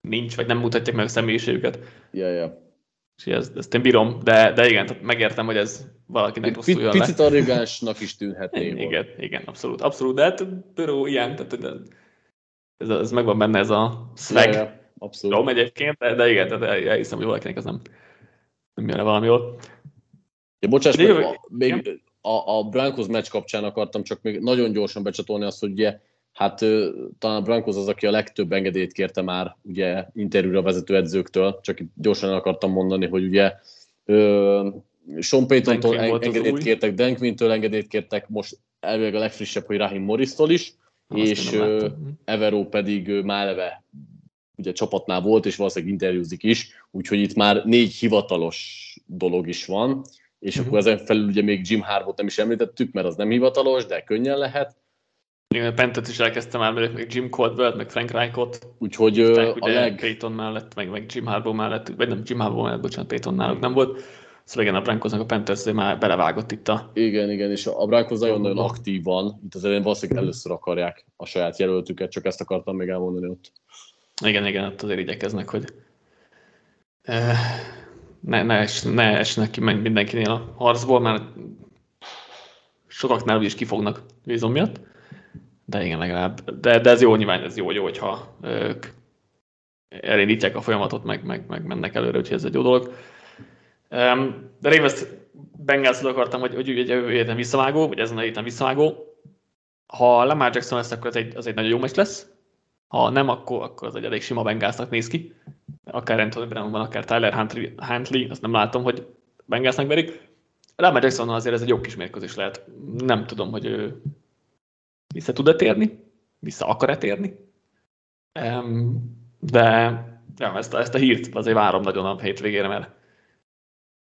nincs, vagy nem mutatják meg a személyiségüket. Ja, ja. És ezt, ezt én bírom, de, de igen, tehát megértem, hogy ez valakinek rosszul jön Picit arrogánsnak is tűnhetné. (laughs) igen, igen, abszolút, abszolút, de hát Böró ilyen, tehát ez, ez megvan benne ez a swag. Ja, ja, abszolút. Rom egyébként, de, de igen, tehát elhiszem, hogy valakinek ez nem, nem jön valami jól. Ja, bocsáss, meg, a, még a, a Broncos meccs kapcsán akartam csak még nagyon gyorsan becsatolni azt, hogy ugye, hát talán Broncos az, aki a legtöbb engedélyt kérte már ugye interjúra vezető edzőktől, csak gyorsan akartam mondani, hogy ugye ö, Sean Payton-tól engedélyt kértek, Dan Quinn-től engedélyt kértek, most elvileg a legfrissebb, hogy Rahim Morris-tól is, és uh, Evero pedig uh, már eleve ugye csapatnál volt, és valószínűleg interjúzik is, úgyhogy itt már négy hivatalos dolog is van, és uh-huh. akkor ezen felül ugye még Jim Harbot nem is említettük, mert az nem hivatalos, de könnyen lehet. Igen, Pentet is elkezdtem már, meg Jim Caldwell, meg Frank Reichot. Úgyhogy uh, a leg... Payton mellett, meg, meg Jim Harbaugh mellett, vagy nem Jim Harbaugh mellett, bocsánat, Payton náluk nem volt. Szóval igen, a Broncosnak a Panthers már belevágott itt a... Igen, igen, és a Broncos nagyon-nagyon aktív van. Itt az elején valószínűleg először akarják a saját jelöltüket, csak ezt akartam még elmondani ott. Igen, igen, ott azért igyekeznek, hogy ne, ne, es, ne esnek ki mindenkinél a harcból, mert sokaknál is kifognak vízom miatt. De igen, legalább. De, de ez jó, nyilván ez jó, jó hogyha ők elindítják a folyamatot, meg, meg, meg mennek előre, úgyhogy ez egy jó dolog. De Ravens bengals akartam, hogy, hogy jövő héten visszavágó, vagy ezen a héten visszavágó. Ha Lamar Jackson lesz, akkor az egy, az egy nagyon jó meccs lesz. Ha nem, akkor, akkor az egy elég sima Bengalsnak néz ki. Akár Anthony Brown van, akár Tyler Huntley, azt nem látom, hogy Bengalsnak verik. Lamar Jackson azért ez egy jó kis mérkőzés lehet. Nem tudom, hogy ő vissza tud-e térni, vissza akar-e térni. De ja, ezt, a, ezt a hírt azért várom nagyon a hétvégére, mert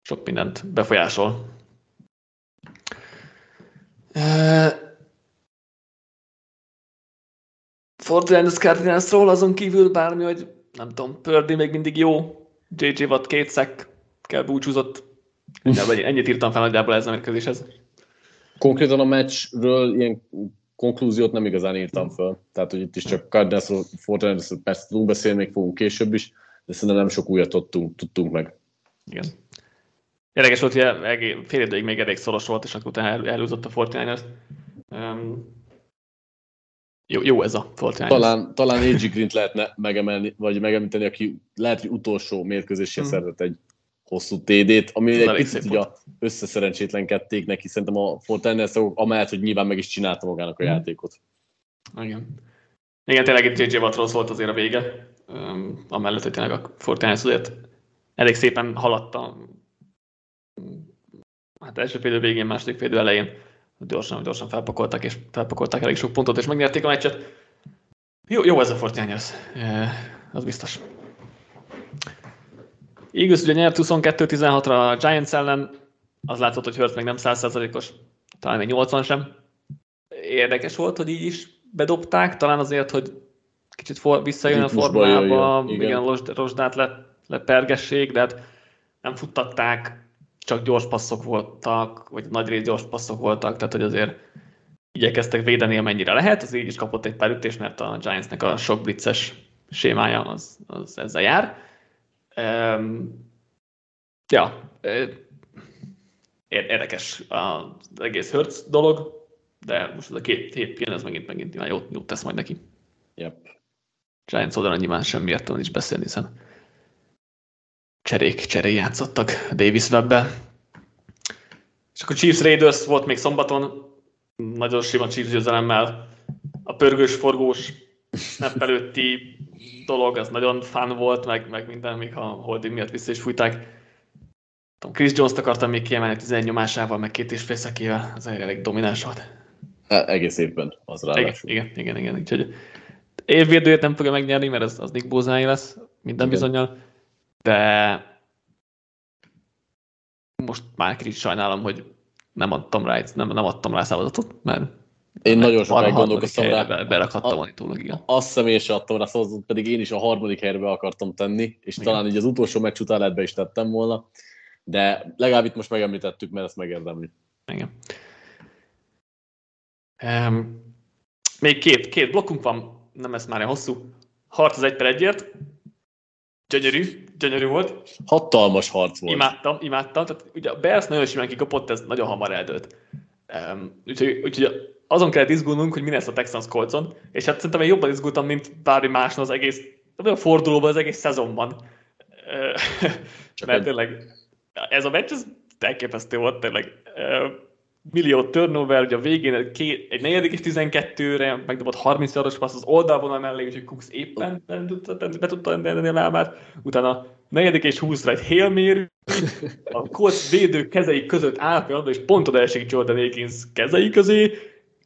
sok mindent befolyásol. Uh, Fortnite Cardinalsról azon kívül bármi, hogy nem tudom, Pördi még mindig jó, JJ Watt két szek kell búcsúzott. Ennyit írtam fel nagyjából ez a mérkőzéshez. Konkrétan a meccsről ilyen konklúziót nem igazán írtam fel. Tehát, hogy itt is csak Cardinalsról, Fortnite-ról persze tudunk beszélni, még fogunk később is, de szerintem nem sok újat tudtunk, tudtunk meg. Igen. Érdekes volt, hogy fél időig még elég szoros volt, és akkor utána el, elhúzott a Fortnite. Um, jó, jó ez a Fortnite. Talán, talán AJ Green-t lehetne megemelni, vagy megemlíteni, aki lehet, hogy utolsó mérkőzésén hmm. szerzett egy hosszú TD-t, ami egy picit ugye összeszerencsétlenkedték neki, szerintem a Fortnite amellett, hogy nyilván meg is csinálta magának a hmm. játékot. Igen. Igen, tényleg itt JJ Watt volt azért a vége, um, amellett, hogy tényleg a Fortnite azért elég szépen haladta hát első félidő végén, második félidő elején gyorsan, gyorsan felpakoltak, és felpakolták elég sok pontot, és megnyerték a meccset. Jó, jó ez a Fortnite az biztos. Eagles ugye nyert 22-16-ra a Giants ellen, az látszott, hogy Hurts meg nem 100%-os, talán még 80 sem. Érdekes volt, hogy így is bedobták, talán azért, hogy kicsit for, visszajön a formába, igen, igen rozsdát le, lepergessék, de hát nem futtatták, csak gyors passzok voltak, vagy nagy rész gyors passzok voltak, tehát hogy azért igyekeztek védeni, amennyire lehet, az így is kapott egy pár ütést, mert a Giantsnek a sok blitzes sémája az, az ezzel jár. Um, ja, érdekes az egész Hertz dolog, de most ez a két hét pihen, ez megint, megint nyilván jót, jót tesz majd neki. Yep. Giants oldalon nyilván semmiért is beszélni, hiszen cserék, cserék játszottak Davis webbe. És akkor Chiefs Raiders volt még szombaton, nagyon sima Chiefs győzelemmel. A pörgős, forgós, snap előtti dolog, az nagyon fán volt, meg, meg minden, még ha holding miatt vissza is fújták. Chris Jones-t akartam még kiemelni 11 nyomásával, meg két és fél szekével, az elég domináns volt. Hát, egész évben az ráadásul. Igen, igen, igen. igen. Úgyhogy évvédőjét nem fogja megnyerni, mert az, az Nick Bózái lesz, minden igen. bizonyal. De most már kicsit sajnálom, hogy nem adtam rá, nem, nem adtam rá szavazatot, mert én nagyon sokáig gondolkoztam rá. Be, berakhattam volna igen. Azt hiszem én sem adtam rá szavazatot, pedig én is a harmadik helyre akartam tenni, és igen. talán így az utolsó meccs után lehet be is tettem volna, de legalább itt most megemlítettük, mert ezt megérdemli. Igen. Um, még két, két blokkunk van, nem ez már egy hosszú. Harc az egy per egyért. Gyönyörű, gyönyörű volt. Hatalmas harc volt. Imádtam, imádtam. Tehát ugye a Bears nagyon simán kikapott, ez nagyon hamar eldőlt. Um, úgyhogy, úgyhogy azon kellett izgulnunk, hogy mi lesz a Texans Colcon, és hát szerintem én jobban izgultam, mint bármi máson az egész, a fordulóban az egész szezonban. (laughs) Mert tényleg ez a meccs, ez elképesztő volt tényleg millió turnover, ugye a végén két, egy negyedik és 12-re megdobott 30 yardos passz az oldalvonal mellé, úgyhogy Cooks éppen be tudta, be tudta tenni a lábát, utána negyedik és 20-ra egy Hail Mary, a Colts védő kezei között áll és pont oda esik Jordan Akins kezei közé,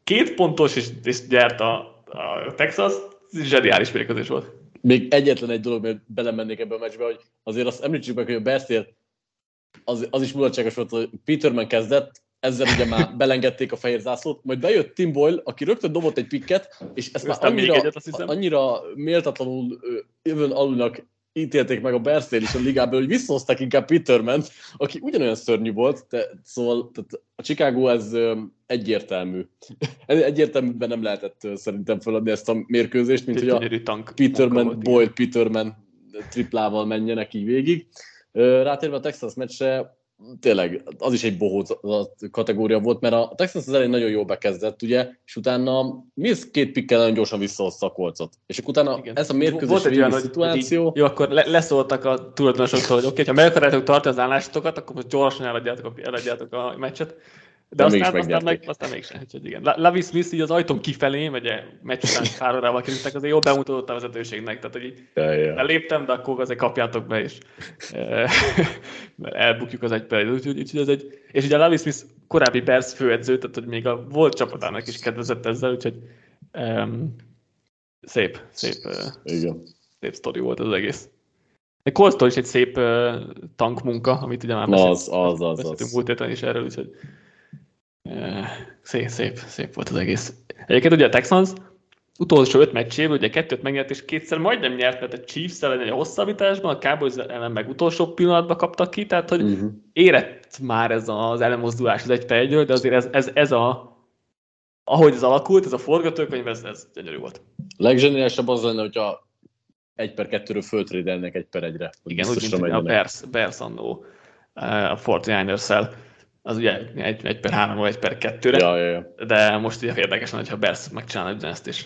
két pontos, és, és gyert a, a Texas, zseniális mérkőzés volt. Még egyetlen egy dolog, mert belemennék ebbe a meccsbe, hogy azért azt említsük meg, hogy a Berstél az, az is mulatságos volt, hogy Peterman kezdett, ezzel ugye már belengedték a fehér zászlót, majd bejött Tim Boyle, aki rögtön dobott egy pikket, és ezt már annyira, egyet, annyira méltatlanul jövőn alulnak ítélték meg a Bersnél is a ligából, hogy visszahozták inkább Peterman, aki ugyanolyan szörnyű volt, de, szóval tehát a Chicago ez egyértelmű. (laughs) Egyértelműben nem lehetett szerintem feladni ezt a mérkőzést, mint hogy a Peterman, Boyle, Peterman triplával menjenek így végig. Rátérve a Texas meccsre, tényleg az is egy bohóc kategória volt, mert a Texans az elején nagyon jól bekezdett, ugye, és utána Mills két pikkel nagyon gyorsan visszahozta a kolcot. És akkor utána Igen. ez a mérkőzés volt egy olyan, szituáció... Hogy jó, akkor le, leszóltak a tulajdonosoktól, hogy oké, okay, ha meg akarjátok tartani az állásokat, akkor most gyorsan eladjátok, eladjátok a meccset. De, aztán, aztán, aztán, meg, aztán mégsem. Úgyhogy igen. Lavis Smith így az ajtón kifelé, vagy meccs után pár órával kerültek, azért jól bemutatott a vezetőségnek. Tehát, hogy ja, ja. léptem, de akkor azért kapjátok be, és (laughs) mert elbukjuk az egy perc. Úgyhogy, úgyhogy ez egy, és ugye Lavis Smith korábbi Bears főedző, tehát hogy még a volt csapatának is kedvezett ezzel, úgyhogy um, szép, szép, igen. szép sztori volt az egész. Egy Colstól is egy szép uh, tankmunka, amit ugye már beszéltünk, az, az, az, az. múlt héten is erről, úgyhogy Szép, szép, szép volt az egész. Egyébként ugye a Texans utolsó öt meccséből, ugye kettőt megnyert, és kétszer majdnem nyert, mert a Chiefs ellen egy hosszabbításban, a Cowboys ellen meg utolsó pillanatban kaptak ki, tehát hogy uh-huh. érett már ez az elmozdulás az egy egyről, de azért ez, ez, ez a ahogy ez alakult, ez a forgatókönyv, ez, ez gyönyörű volt. Legzseniálisabb az lenne, hogyha egy per kettőről föltrédelnek egy per egyre. Igen, úgy, mint a Bears, Bears annó a 49 az ugye egy, egy per három vagy egy per kettőre, ja, ja, ja. de most ugye érdekes lenne, ha Bears megcsinálna ugyanezt, és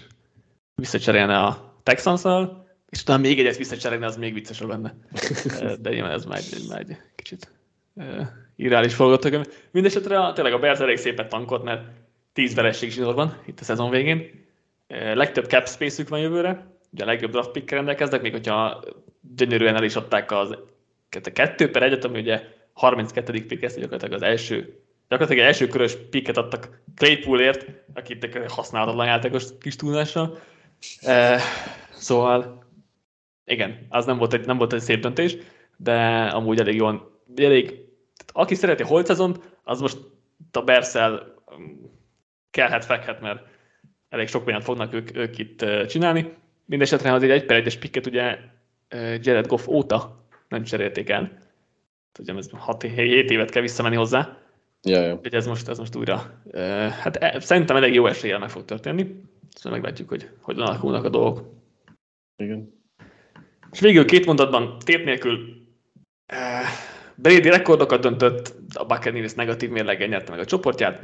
visszacserélne a texans és utána még egyet visszacserélne, az még viccesebb lenne. (laughs) De nyilván ez már egy, már egy kicsit irreális forgatókönyv. Mindenesetre tényleg a Bears elég szépen tankot, mert 10 veresség zsinór van itt a szezon végén. Legtöbb cap space van jövőre, ugye a legjobb draft pick rendelkeznek, még hogyha gyönyörűen el is adták az kettő per egyet, ami ugye 32. pick, ezt gyakorlatilag az első, gyakorlatilag első körös picket adtak Claypoolért, akit használhatatlan játékos kis túlnással. E, szóval igen, az nem volt, egy, nem volt egy szép döntés, de amúgy elég jól, elég, aki szereti holt szezont, az most a Berszel um, kellhet, fekhet, mert elég sok mindent fognak ők, ők itt csinálni. Mindenesetre az egy egy per egyes picket ugye Jared Goff óta nem cserélték el tudom, ez 6-7 évet kell visszamenni hozzá. Ja, ja. Úgyhogy ez most, ez most újra, hát e, szerintem elég jó eséllyel meg fog történni. Szóval meglátjuk, hogy hogyan alakulnak a dolgok. Igen. És végül két mondatban, tét nélkül Brady rekordokat döntött, a Buccaneers negatív mérleggel nyerte meg a csoportját.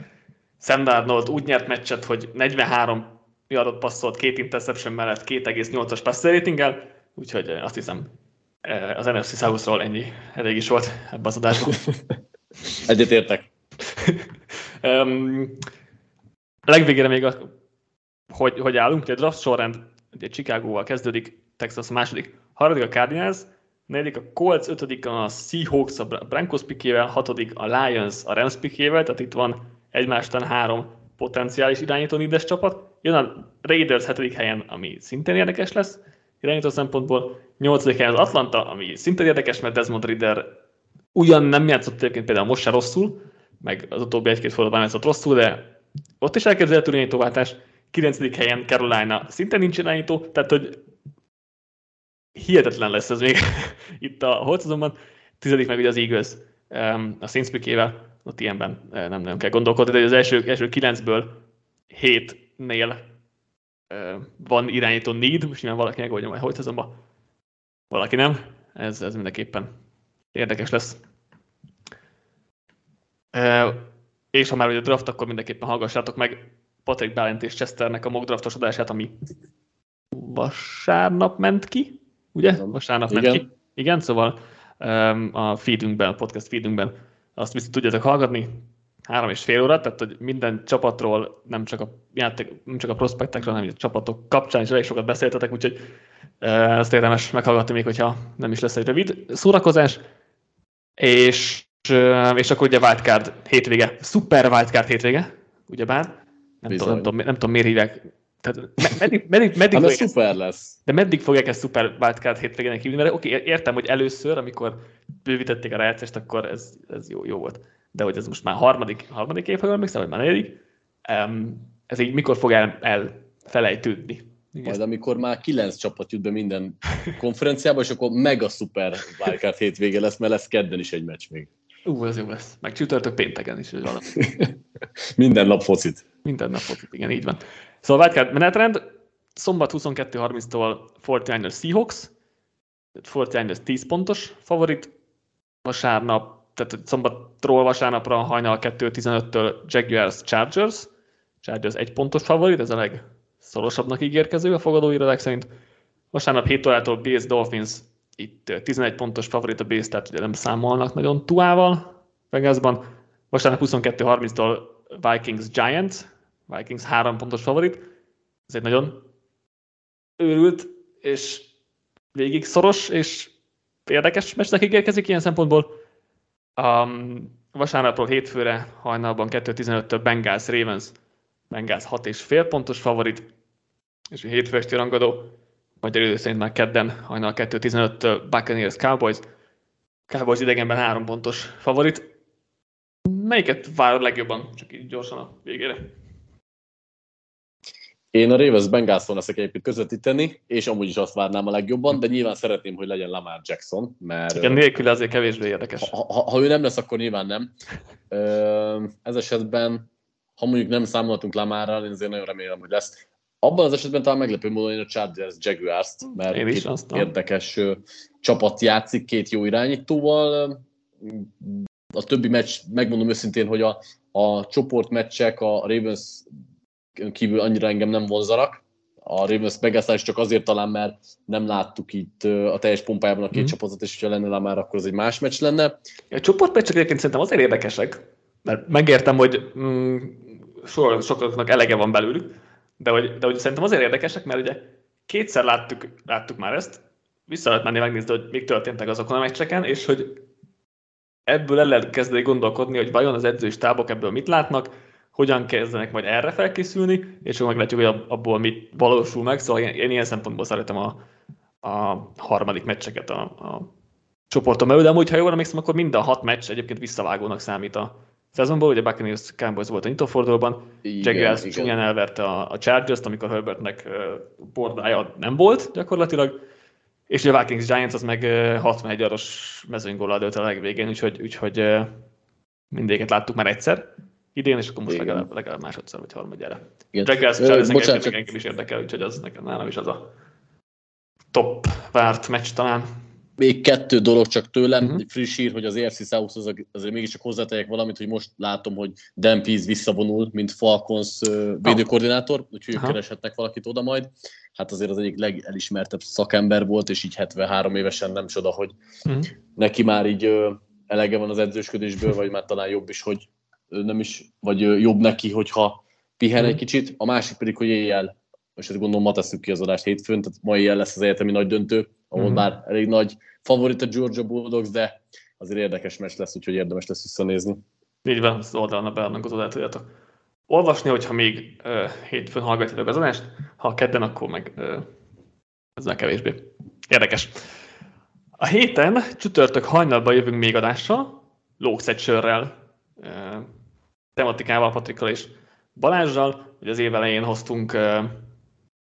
Sam Darnold úgy nyert meccset, hogy 43 yardot passzolt két interception mellett 2,8-as passer ratinggel, úgyhogy azt hiszem az NFC South-ról ennyi elég is volt ebben az adásban. (laughs) Egyet értek. um, (laughs) legvégére még, a, hogy, hogy állunk, a draft sorrend ugye Chicago-val kezdődik, Texas a második, harmadik a Cardinals, negyedik a Colts, ötödik a Seahawks a Broncos pikével, hatodik a Lions a Rams pikével, tehát itt van egymástán három potenciális irányító nídes csapat. Jön a Raiders hetedik helyen, ami szintén érdekes lesz irányító szempontból. Nyolcadik az Atlanta, ami szintén érdekes, mert Desmond Reader ugyan nem játszott egyébként például most se rosszul, meg az utóbbi egy-két fordulóban játszott rosszul, de ott is elképzelhető irányítóváltás. 9. helyen Carolina szinte nincs irányító, tehát hogy hihetetlen lesz ez még (laughs) itt a Holc azonban. Tizedik meg ugye az Eagles a Saints ott ilyenben eh, nem nagyon kell gondolkodni, de az első, első kilencből hétnél van irányító need, most nyilván valaki megoldja majd Holc azonban, valaki nem, ez, ez mindenképpen érdekes lesz. És ha már ugye draft, akkor mindenképpen hallgassátok meg Patrick Balint és Chesternek a mock draftos adását, ami vasárnap ment ki, ugye? Vasárnap Igen. ment ki. Igen, szóval a feedünkben, a podcast feedünkben azt viszont tudjátok hallgatni, három és fél óra, tehát hogy minden csapatról, nem csak a, játék, nem csak a prospektekről, hanem a csapatok kapcsán is elég sokat beszéltetek, úgyhogy uh, ezt érdemes meghallgatni még, hogyha nem is lesz egy rövid szórakozás. És, uh, és akkor ugye wildcard hétvége, szuper wildcard hétvége, ugyebár, nem, tudom, nem, tudom, nem tudom, miért hívják. Tehát meddig, meddig, meddig hát szuper lesz. De meddig fogják ezt szuper wildcard hétvégének hívni? Mert oké, értem, hogy először, amikor bővítették a rájátszást, akkor ez, ez jó, jó volt. De hogy ez most már harmadik, harmadik év, ha emlékszem, vagy már negyedik, ez így mikor fog el, elfelejtődni? Majd amikor már kilenc csapat jut be minden konferenciába, és akkor mega szuper wildcard hétvége lesz, mert lesz kedden is egy meccs még. Ú, ez jó lesz. Meg csütörtök pénteken is. Valami. (laughs) Minden nap focit. Minden nap focit, igen, így van. Szóval Wildcard menetrend, szombat 22.30-tól 49ers Seahawks, 49ers 10 pontos favorit, vasárnap, tehát szombatról vasárnapra hajnal 2.15-től Jaguars Chargers, Chargers egy pontos favorit, ez a legszorosabbnak ígérkező a fogadóirodák szerint. Vasárnap 7 órától Bills Dolphins itt 11 pontos favorit a Bills, tehát ugye nem számolnak nagyon tuával Vegasban. Vasárnap 22-30-tól Vikings Giants, Vikings 3 pontos favorit. Ez egy nagyon őrült és végig szoros és érdekes meccsnek ígérkezik ilyen szempontból. Um, vasárnapról hétfőre hajnalban 2.15-től Bengals Ravens, Bengals 6,5 pontos favorit, és a hétfő esti rangadó magyar idő szerint már kedden hajnal 2.15 Buccaneers Cowboys. Cowboys idegenben három pontos favorit. Melyiket várod legjobban, csak így gyorsan a végére? Én a Ravens Bengalson leszek egyébként közvetíteni, és amúgy is azt várnám a legjobban, de nyilván szeretném, hogy legyen Lamar Jackson, mert... Igen, nélkül azért kevésbé érdekes. Ha, ha, ha ő nem lesz, akkor nyilván nem. Ez esetben, ha mondjuk nem számolhatunk Lamarral, én azért nagyon remélem, hogy lesz abban az esetben talán meglepő módon én a Chargers jaguars mert én is két érdekes csapat játszik két jó irányítóval. A többi meccs, megmondom őszintén, hogy a, a csoportmeccsek a Ravens kívül annyira engem nem vonzanak. A Ravens megállás csak azért talán, mert nem láttuk itt a teljes pompájában a két mm. csapatot, és ha lenne már, akkor az egy más meccs lenne. A csoportmeccsek egyébként szerintem azért érdekesek, mert megértem, hogy mm, sokaknak elege van belőlük, de hogy, de hogy szerintem azért érdekesek, mert ugye kétszer láttuk, láttuk már ezt, vissza lehet menni megnézni, hogy mik történtek azokon a meccseken, és hogy ebből el lehet kezdeni gondolkodni, hogy vajon az edzői stábok ebből mit látnak, hogyan kezdenek majd erre felkészülni, és akkor meglátjuk, hogy abból mit valósul meg. Szóval én, én ilyen szempontból szeretem a, a harmadik meccseket a, a csoportom belül, de amúgy, ha jól emlékszem, akkor mind a hat meccs egyébként visszavágónak számít a szezonból, ugye Buccaneers Cowboys volt a nyitófordulóban, Jaguars csúnyán elverte a, a Chargers-t, amikor Herbertnek bordája nem volt gyakorlatilag, és a Vikings Giants az meg uh, 61 aros mezőnygóllal dölt a legvégén, úgyhogy, úgyhogy mindéket láttuk már egyszer idén, és akkor most legalább, legalább másodszor vagy harmadjára. Jaguars Chargers engem, is érdekel, úgyhogy az nekem nálam is az a top várt meccs talán még kettő dolog csak tőlem, uh-huh. friss hír, hogy az EFC South az, azért mégiscsak hozzátegyek valamit, hogy most látom, hogy Dan Pease visszavonul, mint Falcons védőkoordinátor, úgyhogy uh-huh. kereshetnek valakit oda majd. Hát azért az egyik legelismertebb szakember volt, és így 73 évesen nem csoda, hogy uh-huh. neki már így elege van az edzősködésből, vagy már talán jobb is, hogy nem is, vagy jobb neki, hogyha pihen uh-huh. egy kicsit. A másik pedig, hogy éjjel, most ezt gondolom ma tesszük ki az adást hétfőn, tehát ma éjjel lesz az egyetemi nagy döntő, ahol mm-hmm. már elég nagy favorit a Georgia Bulldogs, de azért érdekes meccs lesz, úgyhogy érdemes lesz visszanézni. Így van, az oldalon a beadnak el tudjátok olvasni, hogyha még uh, hétfőn hallgatjátok az adást, ha kedden, akkor meg uh, ezzel kevésbé. Érdekes. A héten csütörtök hajnalban jövünk még adással, lóksz egy sörrel, uh, tematikával, Patrikkal és Balázsjal. Ugye az év elején hoztunk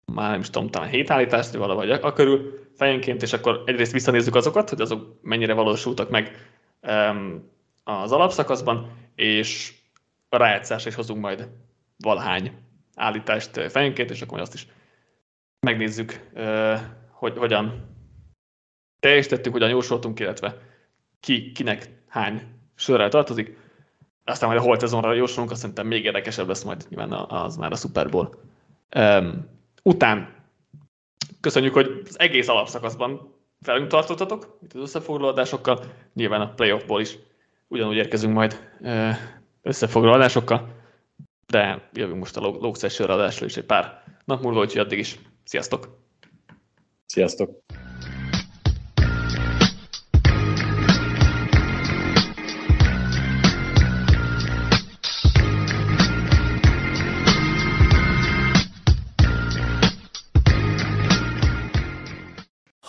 már nem is tudom, talán hét állítást, valahogy a körül fejenként, és akkor egyrészt visszanézzük azokat, hogy azok mennyire valósultak meg az alapszakaszban, és a rájátszásra is hozunk majd valahány állítást fejenként, és akkor majd azt is megnézzük, hogy hogyan teljesítettük, hogyan jósoltunk, illetve ki, kinek hány sörrel tartozik. Aztán majd a holtezonra jósolunk, azt szerintem még érdekesebb lesz majd nyilván az már a Super Bowl. Um, után köszönjük, hogy az egész alapszakaszban velünk tartottatok, itt az összefoglalódásokkal, nyilván a playoffból is ugyanúgy érkezünk majd összefoglalásokkal, de jövünk most a Lókszes adásra is egy pár nap múlva, úgyhogy addig is. Sziasztok! Sziasztok!